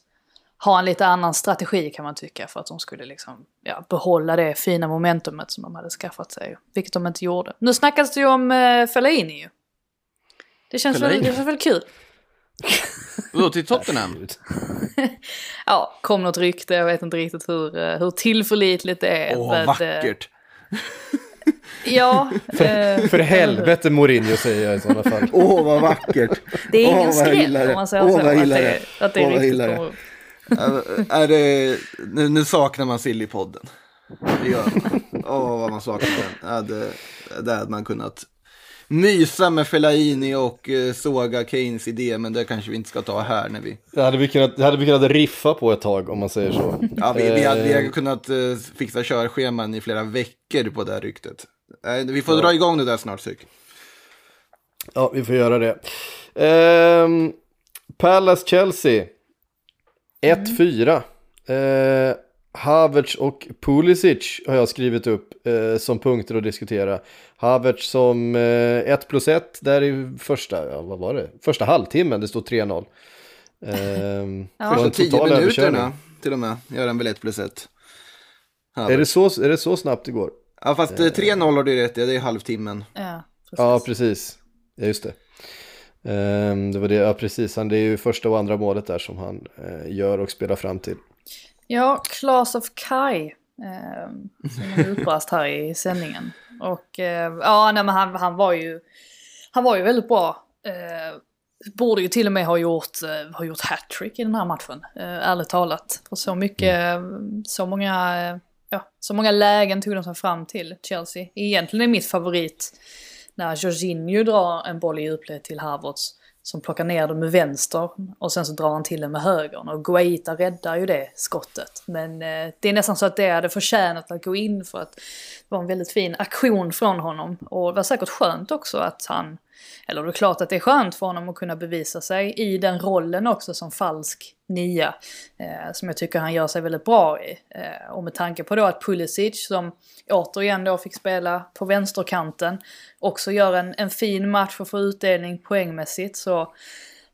ha en lite annan strategi kan man tycka för att de skulle liksom, ja, behålla det fina momentumet som de hade skaffat sig. Vilket de inte gjorde. Nu snackas det ju om uh, Fellaini ju. Det känns, väl, det känns väl kul. Vadå, till Tottenham? ja, kom något rykte, jag vet inte riktigt hur, uh, hur tillförlitligt det är. Åh, oh, vackert. Ja. för, för helvete Mourinho säger jag i sådana fall. Åh, oh, vad vackert. Det är ingen oh, skräll om man säger oh, så. Att det, att det är oh, riktigt kommer upp är det, nu, nu saknar man Sillypodden. Det gör man. Åh, vad man saknar den. Ja, det, hade man kunnat mysa med Fellaini och uh, såga Keynes idé, men det kanske vi inte ska ta här när vi... Det hade vi kunnat, det hade vi kunnat riffa på ett tag om man säger så. Ja, vi, vi, hade, vi hade kunnat uh, fixa körscheman i flera veckor på det här ryktet. Vi får ja. dra igång det där snart, Syk. Ja, vi får göra det. Uh, Palace-Chelsea. 1-4. Eh, Havertz och Pulisic har jag skrivit upp eh, som punkter att diskutera. Havertz som 1 eh, plus 1 där i första, ja, vad var det? Första halvtimmen, det står 3-0. Eh, ja. Första 10 minuterna till och med gör han väl 1 plus 1. Är det, så, är det så snabbt det går? Ja, fast 3-0 har du rätt det är halvtimmen. Ja, precis. Ja, precis. Ja, just det. Um, det var det, ja precis, han, det är ju första och andra målet där som han uh, gör och spelar fram till. Ja, Claes of Kai, uh, som har utbrast här i sändningen. Och uh, ja, nej, men han, han var ju, han var ju väldigt bra. Uh, borde ju till och med ha gjort, uh, ha gjort hattrick i den här matchen, ärligt talat. För så mycket, mm. så många, ja, så många lägen tog de sig fram till Chelsea. Egentligen är mitt favorit när Jorginho drar en boll i djupled till Havertz som plockar ner den med vänster och sen så drar han till den med högern och Guaita räddar ju det skottet. Men eh, det är nästan så att det hade förtjänat att gå in för att det var en väldigt fin aktion från honom. Och det var säkert skönt också att han, eller det är klart att det är skönt för honom att kunna bevisa sig i den rollen också som falsk nia. Eh, som jag tycker han gör sig väldigt bra i. Eh, och med tanke på då att Pulisic som återigen då fick spela på vänsterkanten också gör en, en fin match och får utdelning poängmässigt så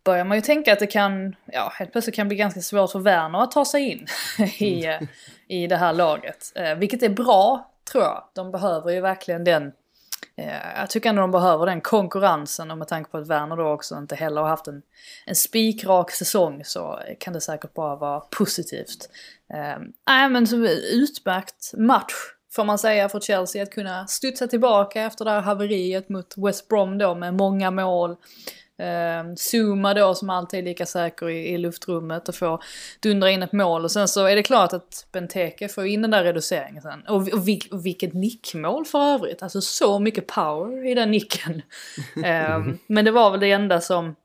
börjar man ju tänka att det kan, ja helt plötsligt kan bli ganska svårt för Werner att ta sig in i, mm. i det här laget. Eh, vilket är bra tror jag. De behöver ju verkligen den Eh, jag tycker ändå de behöver den konkurrensen och med tanke på att Werner då också inte heller har haft en, en spikrak säsong så kan det säkert bara vara positivt. Eh, nej äh, men som utmärkt match får man säga, för Chelsea att kunna studsa tillbaka efter det här haveriet mot West Brom då med många mål. Eh, Zuma då som alltid är lika säker i, i luftrummet och får dundra in ett mål. Och sen så är det klart att Benteke får in den där reduceringen sen. Och, och, vil, och vilket nickmål för övrigt. Alltså så mycket power i den nicken. eh, men det var väl det enda som,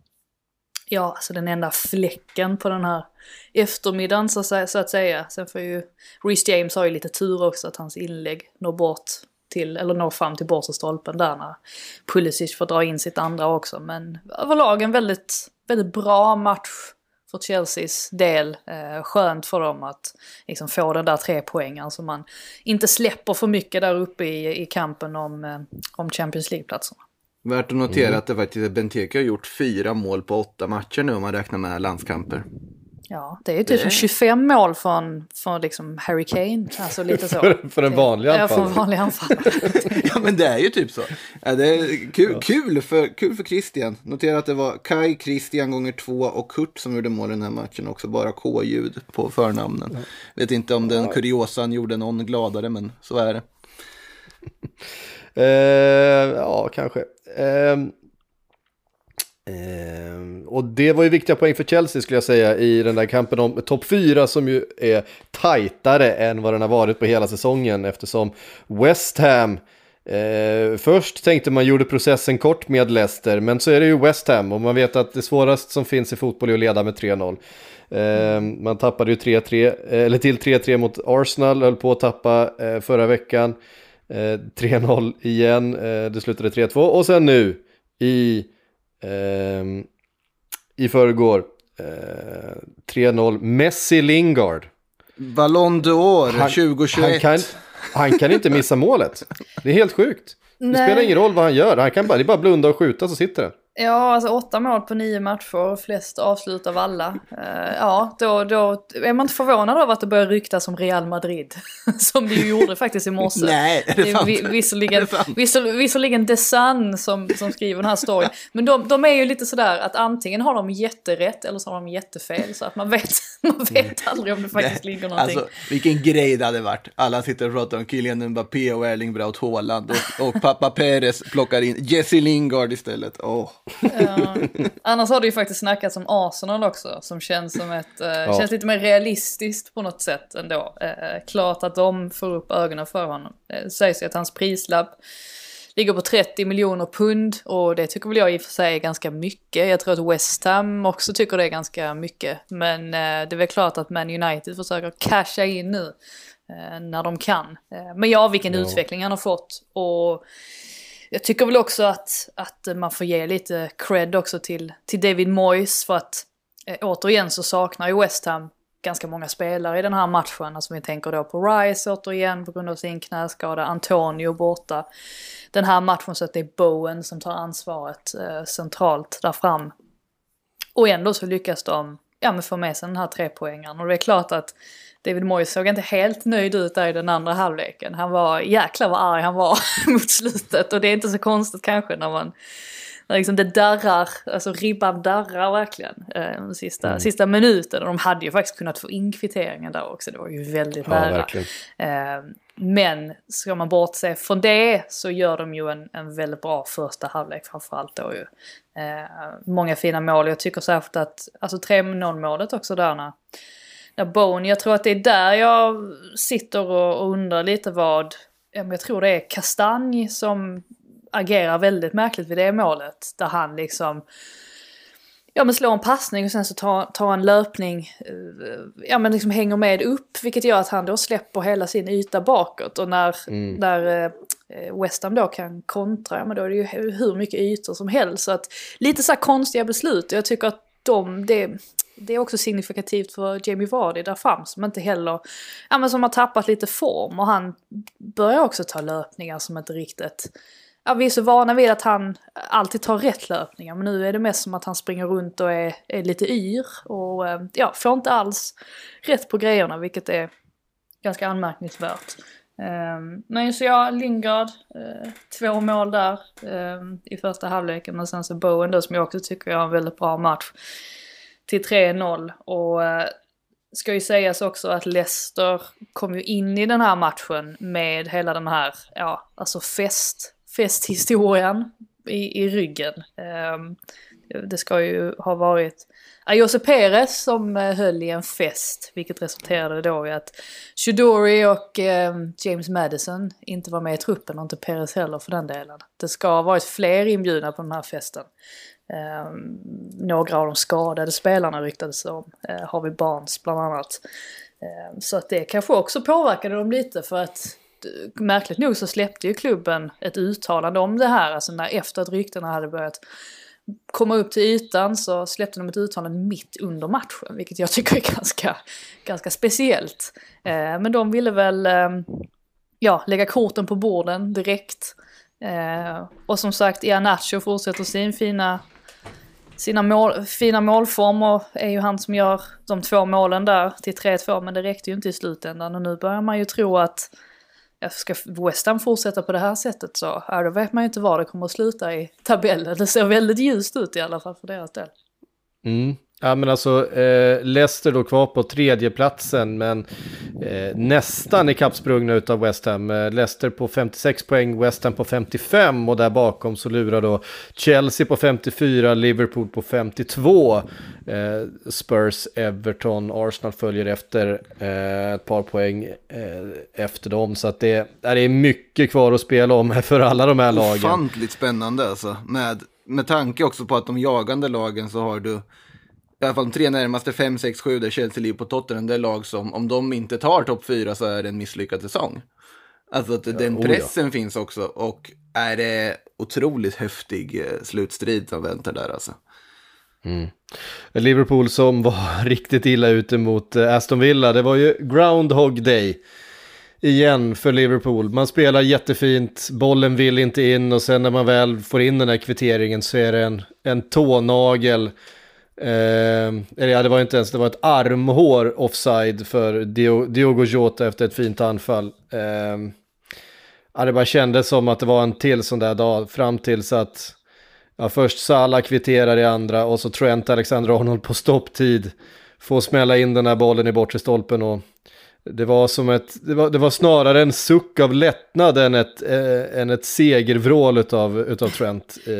ja alltså den enda fläcken på den här eftermiddagen så, så att säga. Sen får ju, Reece James har ju lite tur också att hans inlägg når bort till, eller når fram till bortre stolpen där när Pulisic får dra in sitt andra också. Men överlag en väldigt, väldigt bra match för Chelseas del. Eh, skönt för dem att liksom få den där tre poängen så man inte släpper för mycket där uppe i, i kampen om, eh, om Champions League-platserna. Värt att notera att det faktiskt är Benteke har gjort fyra mål på åtta matcher nu om man räknar med landskamper. Ja, det är ju typ som 25 mål från, från liksom Harry Kane. Alltså lite så. För, för en vanlig Ja, för en vanlig anfallare. Ja men det är ju typ så. Ja, det är kul, kul, för, kul för Christian. Notera att det var Kai, Christian gånger två och Kurt som gjorde mål i den här matchen också. Bara K-ljud på förnamnen. Vet inte om den kuriosan gjorde någon gladare men så är det. Eh, ja, kanske. Ehm, Eh, och det var ju viktiga poäng för Chelsea skulle jag säga i den där kampen om topp 4 som ju är tajtare än vad den har varit på hela säsongen eftersom West Ham Eh, först tänkte man gjorde processen kort med Leicester, men så är det ju West Ham och man vet att det svåraste som finns i fotboll är att leda med 3-0. Eh, man tappade ju 3-3, eh, eller till 3-3 mot Arsenal, höll på att tappa eh, förra veckan. Eh, 3-0 igen, eh, det slutade 3-2 och sen nu i, ehm, i förrgår eh, 3-0 Messi Lingard. Ballon d'Or Han- 2021. Han kan, han kan inte missa målet. Det är helt sjukt. Det Nej. spelar ingen roll vad han gör, han kan bara, det är bara blunda och skjuta så sitter den. Ja, alltså åtta mål på nio matcher, flest avslut av alla. Eh, ja, då, då är man inte förvånad över att det börjar ryktas om Real Madrid. Som det ju gjorde faktiskt i morse. Nej, är det sant? vi- Visserligen, Är sant? vissel, visserligen The Sun som, som skriver den här storyn. Men de, de är ju lite sådär att antingen har de jätterätt eller så har de jättefel. Så att man vet, man vet aldrig om det faktiskt ligger någonting. Alltså vilken grej det hade varit. Alla sitter och pratar om Kylian Mbappé och Erling Braut Haaland och, och pappa Perez plockar in Jesse Lingard istället. Åh. Ja. Annars har det ju faktiskt snackats om Arsenal också, som känns som ett, eh, känns lite mer realistiskt på något sätt ändå. Eh, klart att de får upp ögonen för honom. Eh, Det sägs ju att hans prislapp ligger på 30 miljoner pund och det tycker väl jag i och för sig är ganska mycket. Jag tror att West Ham också tycker det är ganska mycket. Men eh, det är väl klart att Man United försöker casha in nu eh, när de kan. Eh, men ja, vilken utveckling han har fått. Och jag tycker väl också att, att man får ge lite cred också till, till David Moyes för att eh, återigen så saknar ju West Ham ganska många spelare i den här matchen. Alltså vi tänker då på Rice återigen på grund av sin knäskada, Antonio borta. Den här matchen så att det är Bowen som tar ansvaret eh, centralt där fram. Och ändå så lyckas de ja, men få med sig den här trepoängaren. Och det är klart att David Moyes såg inte helt nöjd ut där i den andra halvleken. Han var, jäklar vad arg han var mot slutet. Och det är inte så konstigt kanske när man, när liksom det darrar, alltså ribban darrar verkligen. Eh, den sista, sista minuten. Och de hade ju faktiskt kunnat få in kvitteringen där också. Det var ju väldigt Ja, nära. Eh, men ska man bortse från det så gör de ju en, en väldigt bra första halvlek framförallt då ju. Eh, många fina mål. Jag tycker särskilt att, alltså 3-0 målet också där när, när Bone, jag tror att det är där jag sitter och, undrar lite vad, ja, jag tror det är Kastanj som agerar väldigt märkligt vid det målet. Där han liksom Ja men slår en passning och sen så tar, tar en löpning, eh, ja men liksom hänger med upp vilket gör att han då släpper hela sin yta bakåt och när, när eh, West Ham då kan kontra, ja men då är det ju hur mycket ytor som helst. Så att lite så här konstiga beslut och jag tycker att de, det, det är också signifikativt för Jamie Vardy där fram som inte heller, ja men som har tappat lite form och han börjar också ta löpningar som inte riktigt Ja, vi är så vana vid att han alltid tar rätt löpningar men nu är det mest som att han springer runt och är, är lite yr och eh, ja, får inte alls rätt på grejerna vilket är ganska anmärkningsvärt. Um, men så jag, Lingard, uh, två mål där um, i första halvleken men sen så Bowen då som jag också tycker gör en väldigt bra match till 3-0 och eh, ska ju sägas också att Leicester kom ju in i den här matchen med hela den här, ja, alltså fest, festhistorien i, i ryggen. Um, det ska ju ha varit Jose Perez som eh, höll i en fest, vilket resulterade då i att Chidori och eh, James Madison inte var med i truppen och inte Perez heller för den delen. Det ska ha varit fler inbjudna på den här festen. Eh, några av de skadade spelarna ryktades om, eh, Harvey Barnes bland annat. Eh, så att det kanske också påverkade dem lite för att eh, märkligt nog så släppte ju klubben ett uttalande om det här, alltså när efter att ryktena hade börjat komma upp till ytan så släppte de ett uttalande mitt under matchen, vilket jag tycker är ganska, ganska speciellt. Eh, men de ville väl eh, ja, lägga korten på borden direkt. Eh, och som sagt, Ianacho fortsätter sin fina, sina mål, fina målformer är ju han som gör de två målen där till 3-2, men det räckte ju inte i slutändan och nu börjar man ju tro att ska West Ham fortsätta på det här sättet så ja, då vet man ju inte var det kommer att sluta i tabellen. Det ser väldigt ljust ut i alla fall för deras del. Mm. Ja men alltså eh, Leicester då kvar på tredjeplatsen men eh, nästan ikappsprungna utav West Ham. Eh, Leicester på 56 poäng, West Ham på 55 och där bakom så lurar då Chelsea på 54, Liverpool på 52. Eh, Spurs, Everton, Arsenal följer efter eh, ett par poäng eh, efter dem. Så att det, det är mycket kvar att spela om för alla de här lagen. Ofantligt spännande alltså. Med, med tanke också på att de jagande lagen så har du i alla fall de tre närmaste, 5, 6, 7, där Chelsea, Liverpool, Tottenham, det är lag som, om de inte tar topp 4 så är det en misslyckad säsong. Alltså att den oh ja. pressen finns också och är det otroligt häftig eh, slutstrid som väntar där alltså. Mm. Liverpool som var riktigt illa ute mot eh, Aston Villa, det var ju Groundhog Day igen för Liverpool. Man spelar jättefint, bollen vill inte in och sen när man väl får in den här kvitteringen så är det en, en tånagel Ehm, eller ja, det var inte ens, det var ett armhår offside för Diogo Jota efter ett fint anfall. Eh, ja, det bara kändes som att det var en till sån där dag fram tills att ja, först Salah kvitterar i andra och så Trent Alexander-Arnold på stopptid får smälla in den här bollen i bortre stolpen och det var som ett, det var, det var snarare en suck av lättnad än ett, eh, än ett segervrål utav, utav Trent eh,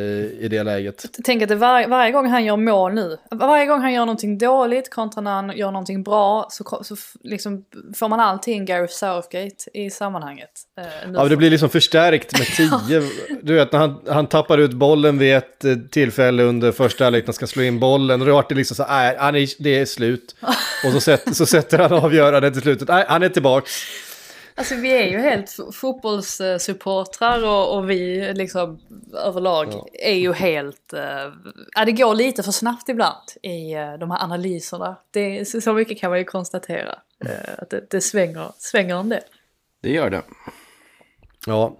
i det läget. Tänk att var, varje gång han gör mål nu, varje gång han gör någonting dåligt kontra när han gör någonting bra så, så liksom får man alltid Gareth Southgate i sammanhanget. Eh, ja, det blir liksom förstärkt med tio. du vet, när han, han tappar ut bollen vid ett eh, tillfälle under första halvlek, när ska slå in bollen, och då vart det liksom så här, äh, det är slut. Och så, sätt, så sätter han avgörandet i slutet nej, han är tillbaks. Alltså vi är ju helt fotbollssupportrar och, och vi liksom överlag ja. är ju helt... Ja, det går lite för snabbt ibland i uh, de här analyserna. Det, så, så mycket kan man ju konstatera. Uh, att det, det svänger, svänger en del. Det gör det. Ja,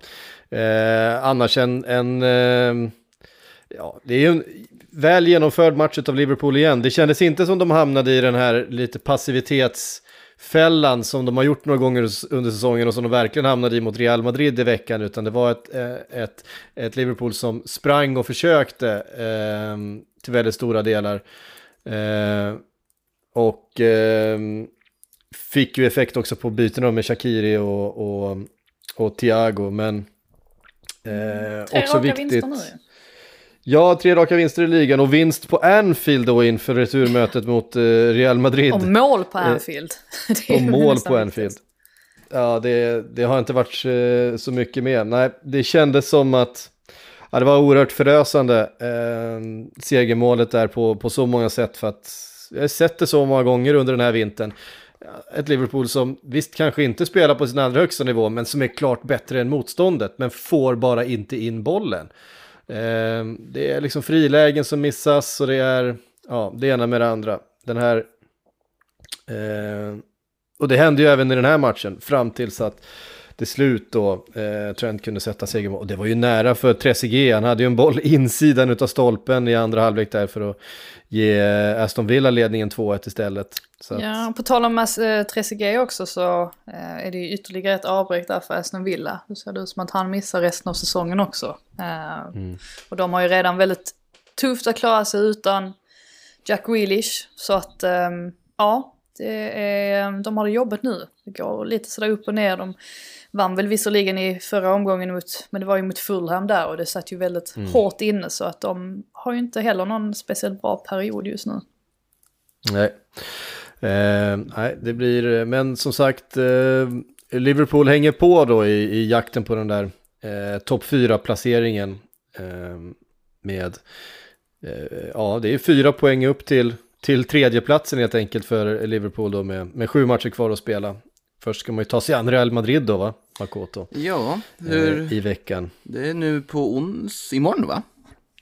eh, annars en... en eh, ja, det är ju en väl genomförd match av Liverpool igen. Det kändes inte som de hamnade i den här lite passivitets fällan som de har gjort några gånger under säsongen och som de verkligen hamnade i mot Real Madrid i veckan, utan det var ett, eh, ett, ett Liverpool som sprang och försökte eh, till väldigt stora delar. Eh, och eh, fick ju effekt också på bytena med Shakiri och, och, och Thiago, men eh, också viktigt. Ja, tre raka vinster i ligan och vinst på Anfield då inför returmötet mot eh, Real Madrid. Och mål på eh, Anfield. och mål på Anfield. Ja, det, det, har inte varit eh, så mycket mer. Nej, det kändes som att ja, det var oerhört förösande eh, segermålet där på, på så många sätt för att jag har sett det så många gånger under den här vintern. Ett Liverpool som visst kanske inte spelar på sin allra högsta nivå men som är klart bättre än motståndet men får bara inte in bollen. Eh, det är liksom frilägen som missas och det är ja, det ena med det andra. Den här... Eh, och det hände ju även i den här matchen fram tills att till slut då eh, Trent kunde sätta segermål. Och det var ju nära för Trezeguet, han hade ju en boll insidan av stolpen i andra halvlek där för att ge Aston Villa ledningen 2-1 istället. Så ja, att... på tal om äh, Trezeguet också så äh, är det ju ytterligare ett avbräck där för Aston Villa. Det ser ut som att han missar resten av säsongen också. Äh, mm. Och de har ju redan väldigt tufft att klara sig utan Jack Grealish. Så att, ähm, ja, Det är, de har det jobbet nu. Det går lite sådär upp och ner. De vann väl visserligen i förra omgången mot, men det var ju mot Fulham där och det satt ju väldigt hårt inne så att de har ju inte heller någon speciellt bra period just nu. Nej. Eh, nej, det blir, men som sagt, eh, Liverpool hänger på då i, i jakten på den där eh, topp 4-placeringen eh, med, eh, ja det är fyra poäng upp till, till tredjeplatsen helt enkelt för Liverpool då med, med sju matcher kvar att spela. Först ska man ju ta sig an Real Madrid då va, Makoto, Ja, eh, hur, i veckan. det är nu på ons, imorgon va?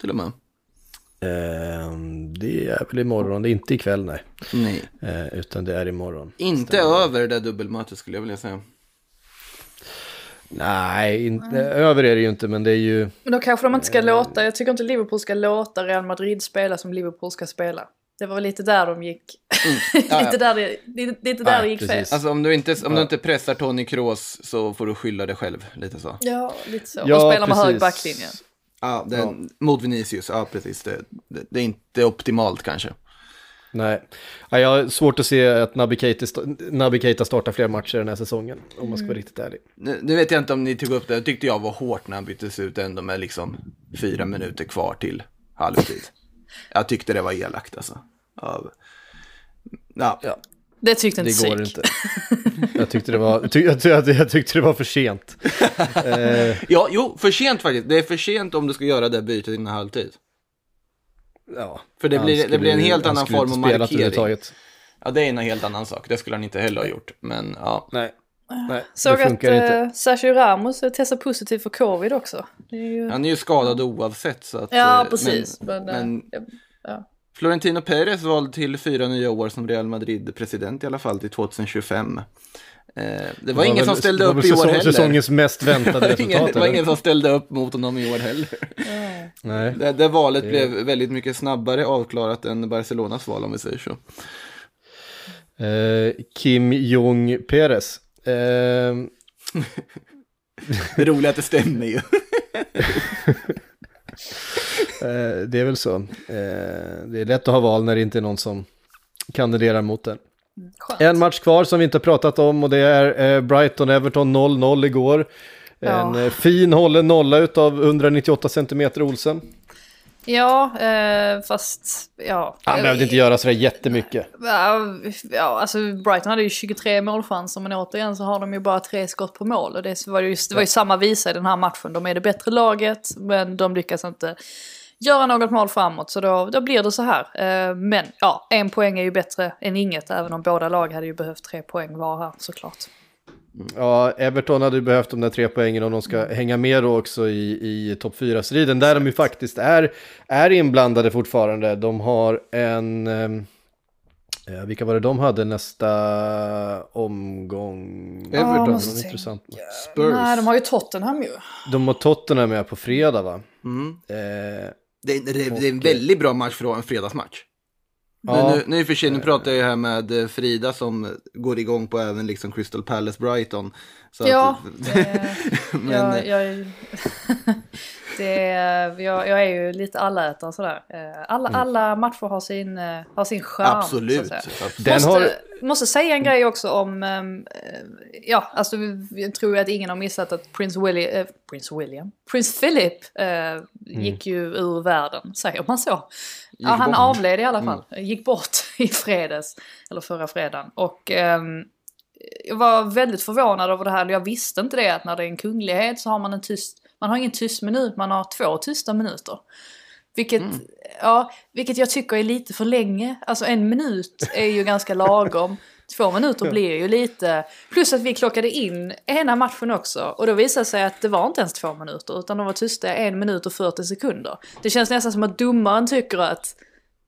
Till och med. Eh, det är väl imorgon, det är inte ikväll nej, Nej. eh, utan det är imorgon. Inte över det där dubbelmötet skulle jag vilja säga. Nej, inte, över är det ju inte, men det är ju... Men då kanske de inte ska låta, jag tycker inte Liverpool ska låta Real Madrid spela som Liverpool ska spela. Det var lite där de gick, Ja, lite ja. där det, är inte där Ja, det gick fel. Alltså om du inte, om du inte pressar Tony Kroos så får du skylla dig själv, lite så. Ja, lite så. Ja, och spela med hög backlinje. Ja, det, mot Vinicius, ja precis. Det, det, det är inte optimalt kanske. Nej, ja, jag har svårt att se att Naby Keita, Naby Keita startar fler matcher den här säsongen, om man ska vara riktigt ärlig. Nu, nu vet jag inte om ni tog upp det, det tyckte jag var hårt när han byttes ut ändå med liksom fyra minuter kvar till halvtid. Jag tyckte det var elakt alltså. Av, ja, Ja. Det tyckte inte Det går Sik. inte. Jag tyckte det var, ty, jag, jag, jag tyckte det var för sent. Eh, ja, jo, för sent faktiskt. Det är för sent om du ska göra det bytet innan halvtid. ja, För det blir- det blir en helt annan form av markering. Ja, det är en helt annan sak. Det skulle han inte heller ha gjort. Men ja, Nej, nej Såg det att inte. uh, Sergio Ramos testade positivt för covid också. Det är ju... han är ju skadad oavsett. Så att, Ja, eh, precis. Men, Men, eh, men ja. Florentino Perez vald till fyra nya år som Real Madrid-president i alla fall till 2025. Eh, det var ingen väl- som ställde det upp i år heller. Säsongens mest väntade Det var ingen, resultat. det var ingen som ställde upp mot honom i år heller. Nej. Det, det valet blev väldigt mycket snabbare avklarat än Barcelonas val om vi säger så. Eh, Kim Jong Perez. Det roliga är att det stämmer ju. eh, det är väl så. Eh, det är lätt att ha val när det inte är någon som kandiderar mot den. Skönt. En match kvar som vi inte har pratat om och det är eh, Brighton-Everton 0-0 igår. En Ja. fin hållen nolla utav 198 cm Olsen. Ja, eh, fast ja. Han behövde inte göra sådär jättemycket. Ja, alltså Brighton hade ju 23 målchanser men återigen så har de ju bara tre skott på mål. Och det var ju, det var ju samma visa i den här matchen. De är det bättre laget men de lyckas inte göra något mål framåt. Så då, då blir det så här. Eh, Men ja, en poäng är ju bättre än inget. Även om båda lag hade ju behövt tre poäng var här såklart. Ja, Everton hade ju behövt de där tre poängen om de ska hänga med då också i, i topp 4-striden. Där de ju faktiskt är, är inblandade fortfarande. De har en... ehm, Eh, vilka var det de hade nästa omgång? Everton. Tänka. intressant. Spurs. Nej, de har ju Tottenham ju. De har Tottenham med på fredag va? Mm. Eh, Det, är- det, är- det är en väldigt bra match för en fredagsmatch. Ja. Nu, nu i och för sig, nu pratar jag ju här med eh, Frida som går igång på även liksom Crystal Palace Brighton. Så Ja, att, men, jag, eh, jag, det, jag, jag är ju lite allätare sådär. Eh, Alla, alla matcher har sin, har sin charm. så att absolut. Den måste, har- måste säga en grej också om, ehm, eh, ja, alltså vi- jag tror att ingen har missat att Prince William, eh, Prince William, Prince Philip eh, gick ju ur världen, säger man så? Ja, han bort. avled i alla fall, gick bort i fredags, eller förra fredagen. Och ehm, jag var väldigt förvånad över det här, jag visste inte det att när det är en kunglighet så har man en tyst, man har ingen tyst minut, man har två tysta minuter. Vilket, ja, vilket jag tycker är lite för länge. Alltså en minut är ju ganska lagom. Två minuter blir ju lite... Plus att vi klockade in ena matchen också. Och då visade det sig att det var inte ens två minuter. Utan de var tysta en minut och 40 sekunder. Det känns nästan som att domaren tycker att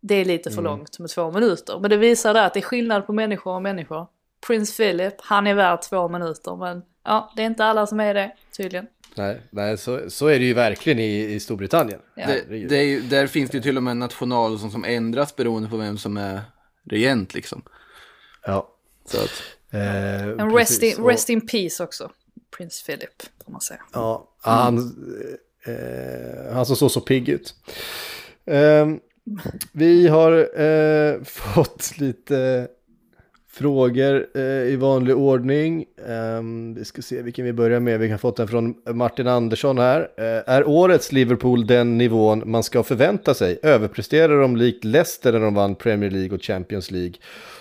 det är lite för långt med två minuter. Men det visar det att det är skillnad på människor och människor. Prins Philip, han är värd två minuter. Men ja, det är inte alla som är det tydligen. nej, nej så, så är det ju verkligen i, i Storbritannien. Ja. Det, det är ju, där finns det ju till och med en national som, som ändras beroende på vem som är regent liksom. Ja. Så att, Eh, En rest in, rest in peace också. Prins Philip, får man säga. Ja, han, eh, han som såg så pigg ut. Eh, vi har eh, fått lite frågor eh, i vanlig ordning. Um, vi ska se vilken vi börjar med. Vi har fått den från Martin Andersson här. Uh, är årets Liverpool den nivån man ska förvänta sig? Överpresterar de likt Leicester när de vann Premier League och Champions League?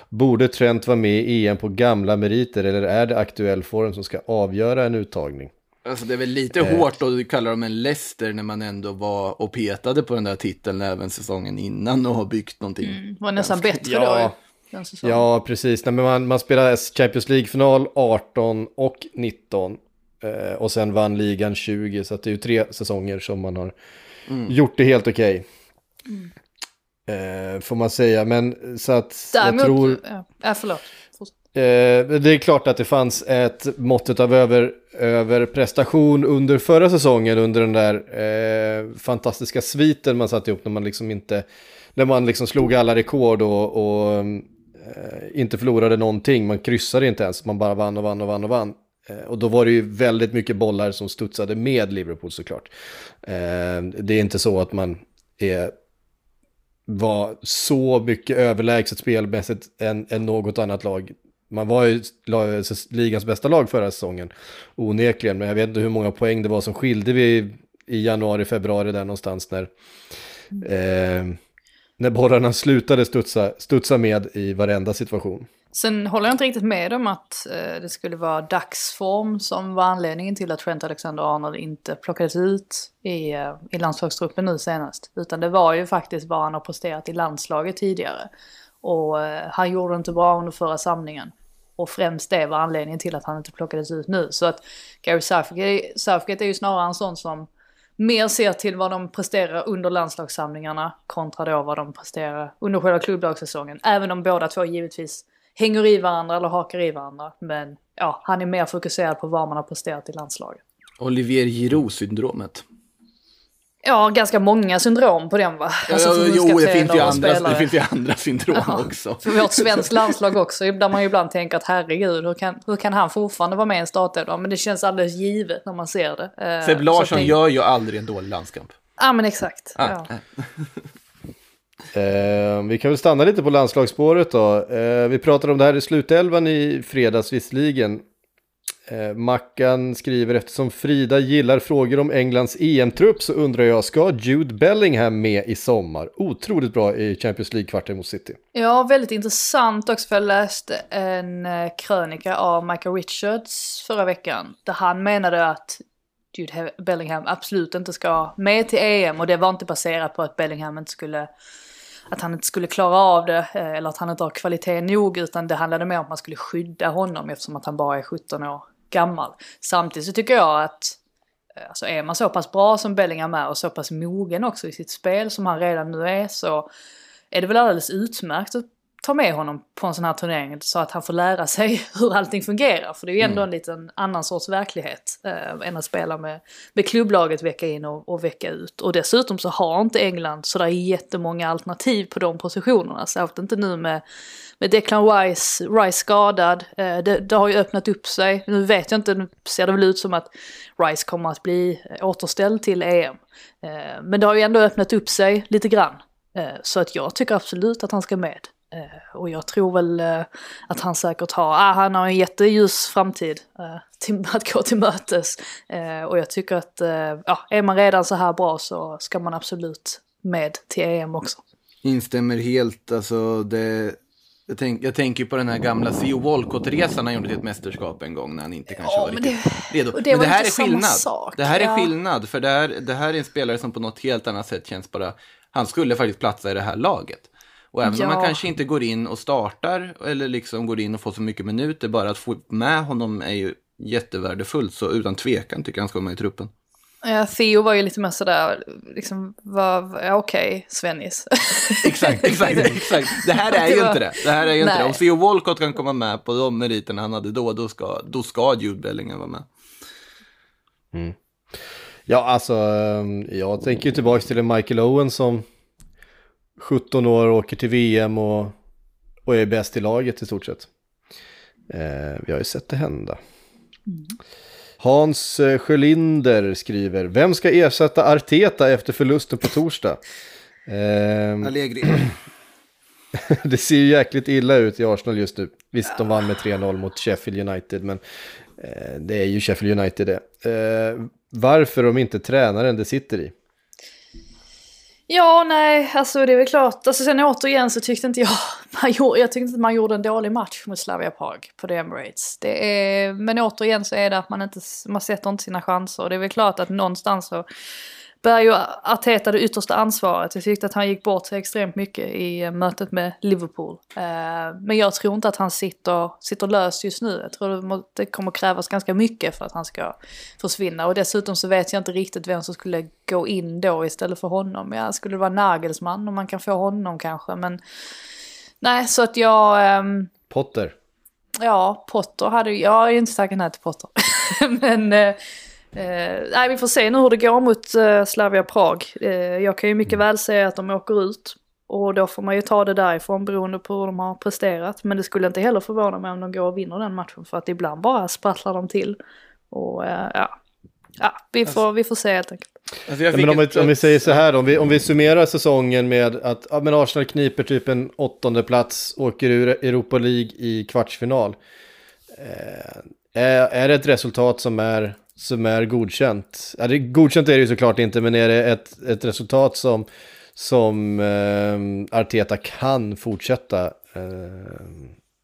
Borde Trent vara med i EM på gamla meriter eller är det aktuell form som ska avgöra en uttagning? Alltså det är väl lite hårt att kalla dem en Leicester när man ändå var och petade på den där titeln även säsongen innan och har byggt någonting. Mm, var nästan bättre Ja. då. Ja, precis. Nej, men man, man spelade Champions League-final 18 och 19. Eh, och sen vann ligan 20, så att det är ju tre säsonger som man har gjort det helt okej. Eh, får man säga, men så att Däremot, jag tror... ja, förlåt. Eh, det är klart att det fanns ett måttet av över, överprestation under förra säsongen, under den där eh, fantastiska sviten man satte ihop när man liksom inte, när man liksom slog alla rekord och, och eh, inte förlorade någonting, man kryssade inte ens, man bara vann och vann och vann och vann. Eh, och då var det ju väldigt mycket bollar som studsade med Liverpool såklart. Eh, det är inte så att man är var så mycket överlägset spelmässigt än, än något annat lag. Man var ju la- ligans bästa lag förra säsongen, onekligen, men jag vet inte hur många poäng det var som skilde vi i januari, februari där någonstans när, eh, när bollarna slutade studsa, studsa med i varenda situation. Sen håller jag inte riktigt med om att eh, det skulle vara dagsform som var anledningen till att Trent Alexander-Arnold inte plockades ut i, eh, i landslagstruppen nu senast. Utan det var ju faktiskt vad han har presterat i landslaget tidigare. Och eh, han gjorde det inte bra under förra samlingen. Och främst det var anledningen till att han inte plockades ut nu. Så att Gary Southgate, Southgate är ju snarare en sån som mer ser till vad de presterar under landslagssamlingarna kontra då vad de presterar under själva klubblagssäsongen. Även om båda två givetvis hänger i varandra eller hakar i varandra. Men ja, han är mer fokuserad på vad man har presterat i landslaget. Olivier Giroud-syndromet. Ja, ganska många syndrom på den va? Alltså, för jo, det finns, ju andra, det finns ju andra syndrom Ja, också. För vårt svenskt landslag också, där man ju ibland tänker att herregud, hur kan, hur kan han fortfarande vara med i en startelva? Men det känns alldeles givet när man ser det. Eh, Seb Larsson det- gör ju aldrig en dålig landskamp. Ja, men exakt. Ah, ja. Eh, vi kan väl stanna lite på landslagsspåret då. Eh, vi pratade om det här i slutelvan i fredags visserligen. Eh, Mackan skriver eftersom Frida gillar frågor om Englands EM-trupp så undrar jag, ska Jude Bellingham med i sommar? Otroligt bra i Champions League-kvarten mot City. Ja, väldigt intressant också för jag läste en eh, krönika av Michael Richards förra veckan. Där han menade att Jude Bellingham absolut inte ska med till EM och det var inte baserat på att Bellingham inte skulle att han inte skulle klara av det eh, eller att han inte har kvalitet nog utan det handlade mer om att man skulle skydda honom eftersom att han bara är 17 år gammal. Samtidigt så tycker jag att eh, Alltså är man så pass bra som Bellingham är och så pass mogen också i sitt spel som han redan nu är så är det väl alldeles utmärkt att ta med honom på en sån här turnering så att han får lära sig hur allting fungerar. För det är ju ändå en liten annan sorts verklighet eh, än att spela med, med klubblaget vecka in och, och vecka ut. Och dessutom så har inte England sådär jättemånga alternativ på de positionerna. Särskilt inte nu med, med Declan Rice, Rice skadad. Eh, det, det har ju öppnat upp sig. Nu vet jag inte, nu ser det väl ut som att Rice kommer att bli eh, återställd till EM. Eh, men det har ju ändå öppnat upp sig lite grann. Eh, Så att jag tycker absolut att han ska med. Eh, Och jag tror väl eh, att han säkert har, ah, han har en jätteljus framtid eh, till att gå till mötes. Och jag tycker att, ja, är man redan så här bra så ska man absolut med till EM också. Instämmer helt, alltså det... Jag, tänk, jag tänker på den här gamla Theo Walcott-resan han gjorde till ett mästerskap en gång när han inte kanske Ja, var men riktigt det- redo. det men det här är skillnad. sak, Det här är ja. skillnad, för det här, det här är en spelare som på något helt annat sätt känns bara... Han skulle faktiskt platsa i det här laget. Och även om Ja. man kanske inte går in och startar eller liksom går in och får så mycket minuter, bara att få med honom är ju jättevärdefullt. Så utan tvekan tycker jag han ska vara med i truppen. Ja, Theo var ju lite mer sådär, liksom, var, ja, okej, Svennis. Exakt, exakt, exakt. Det här är ju inte det. Det här är ju inte det. Om Theo Walcott kan komma med på de meriterna han hade då, då ska, då ska Jude Bellingham vara med. Ja, alltså, eh, jag tänker ju tillbaka till en Michael Owen som 17 år åker till VM och, och är bäst i laget i stort sett. Eh, vi har ju sett det hända. Hans eh, Sjölinder skriver, vem ska ersätta Arteta efter förlusten på torsdag? Eh, Allegri. det ser ju jäkligt illa ut i Arsenal just nu. Visst, de vann med 3-0 mot Sheffield United, men eh, det är ju Sheffield United det. Eh, varför de inte tränaren det sitter i? Ja, nej, alltså det är väl klart. Alltså sen återigen så tyckte inte jag, man gjorde, jag tyckte inte man gjorde en dålig match mot Slavia Prag på The Emirates. Det är, men återigen så är det att man inte, man sätter inte sina chanser. Och det är väl klart att någonstans så bär ju Arteta det yttersta ansvaret. Jag tyckte att han gick bort sig extremt mycket i eh, mötet med Liverpool. Eh, men jag tror inte att han sitter, sitter löst just nu. Jag tror det kommer krävas ganska mycket för att han ska försvinna. Och dessutom så vet jag inte riktigt vem som skulle gå in då istället för honom. Ja, skulle det vara Nagelsmann om man kan få honom kanske. Men nej, så att jag... Um... Potter. Ja, Potter hade Jag är inte tackat nej till Potter. men... Eh, nej, vi får se nu hur det går mot eh, Slavia Prag. Eh, jag kan ju mycket mm. väl säga att de åker ut. Och då får man ju ta det därifrån beroende på hur de har presterat. Men det skulle inte heller förvåna mig om de går och vinner den matchen. För att ibland bara sprattlar de till. Och eh, ja, ja vi, får, alltså, vi får se helt enkelt. Alltså ja, men om, vi, om vi säger så här, om vi, om vi summerar säsongen med att ja, men Arsenal kniper typ en åttonde plats, åker ur Europa League i kvartsfinal. Eh, är, är det ett resultat som är som är godkänt. Ja, det, godkänt är det ju såklart inte, men är det ett, ett resultat som, som eh, Arteta kan fortsätta eh,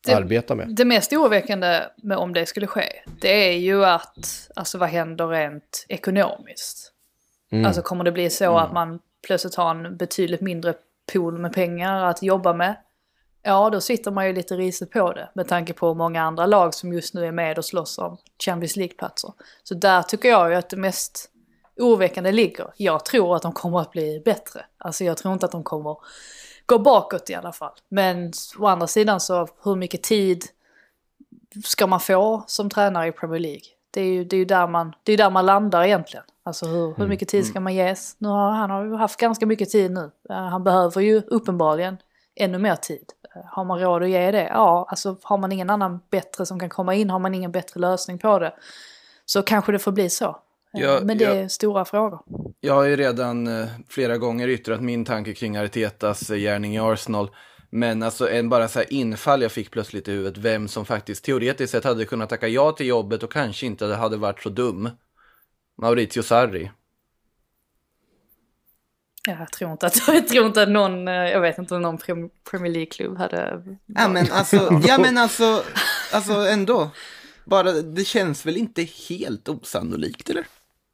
det, arbeta med? Det mest oroväckande med om det skulle ske, det är ju att, alltså vad händer rent ekonomiskt? Mm. Alltså kommer det bli så mm. att man plötsligt har en betydligt mindre pool med pengar att jobba med? Ja, då sitter man ju lite risigt på det med tanke på många andra lag som just nu är med och slåss om Champions League-platser. Så där tycker jag ju att det mest oroväckande ligger. Jag tror att de kommer att bli bättre. Alltså jag tror inte att de kommer gå bakåt i alla fall. Men å andra sidan så hur mycket tid ska man få som tränare i Premier League? Det är ju, det är ju där, man, det är där man landar egentligen. Alltså hur, hur mm, mycket tid ska mm. man ges? Nu har, han har ju haft ganska mycket tid nu. Han behöver ju uppenbarligen ännu mer tid. Har man råd att ge det? Ja, alltså har man ingen annan bättre som kan komma in, har man ingen bättre lösning på det, så kanske det får bli så. Eh, ja, Men det är stora frågor. Jag har ju redan eh, flera gånger yttrat min tanke kring Artetas eh, gärning i Arsenal. Men alltså en bara så infall jag fick plötsligt i huvudet, vem som faktiskt teoretiskt sett hade kunnat tacka ja till jobbet och kanske inte hade varit så dum. Maurizio Sarri. Jag tror inte att, jag tror inte att någon, eh, jag vet inte om någon Premier League-klubb hade... Ja men alltså, ja men alltså, alltså ändå. Bara, det känns väl inte helt osannolikt eller?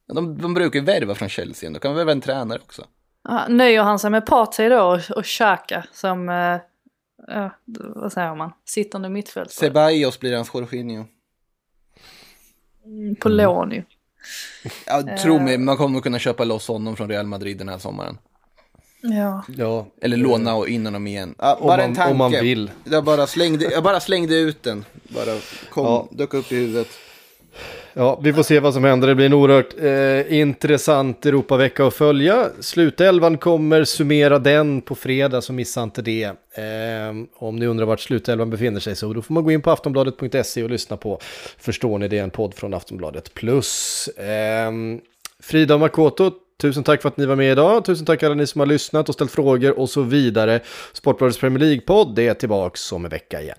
De, de brukar ju värva från Chelsea, då kan vi värva en tränare också. Ja, nöjer han sig med Partey då och, och Xhaka som, eh, ja, vad säger man, sittande mittfältare? Ceballos blir hans Jorginho. Mm, på lån ju. Ja, tro mig, man kommer kunna köpa loss honom från Real Madrid den här sommaren. Ja. ja. Eller låna och in honom igen. Ja, bara man, en tanke. Om man vill. Jag bara slängde, jag bara slängde ut den. Bara kom, ja. dök upp i huvudet. Ja, vi får se vad som händer. Det blir en oerhört eh, intressant Europavecka att följa. Slutelvan kommer summera den på fredag, så missa inte det. Eh, om ni undrar vart slutelvan befinner sig så då får man gå in på aftonbladet.se och lyssna på Förstår ni det, en podd från Aftonbladet Plus. Eh, Frida och Makoto, Tusen tack för att ni var med idag. Tusen tack alla ni som har lyssnat och ställt frågor och så vidare. Sportbladets Premier League-podd är tillbaka om en vecka igen.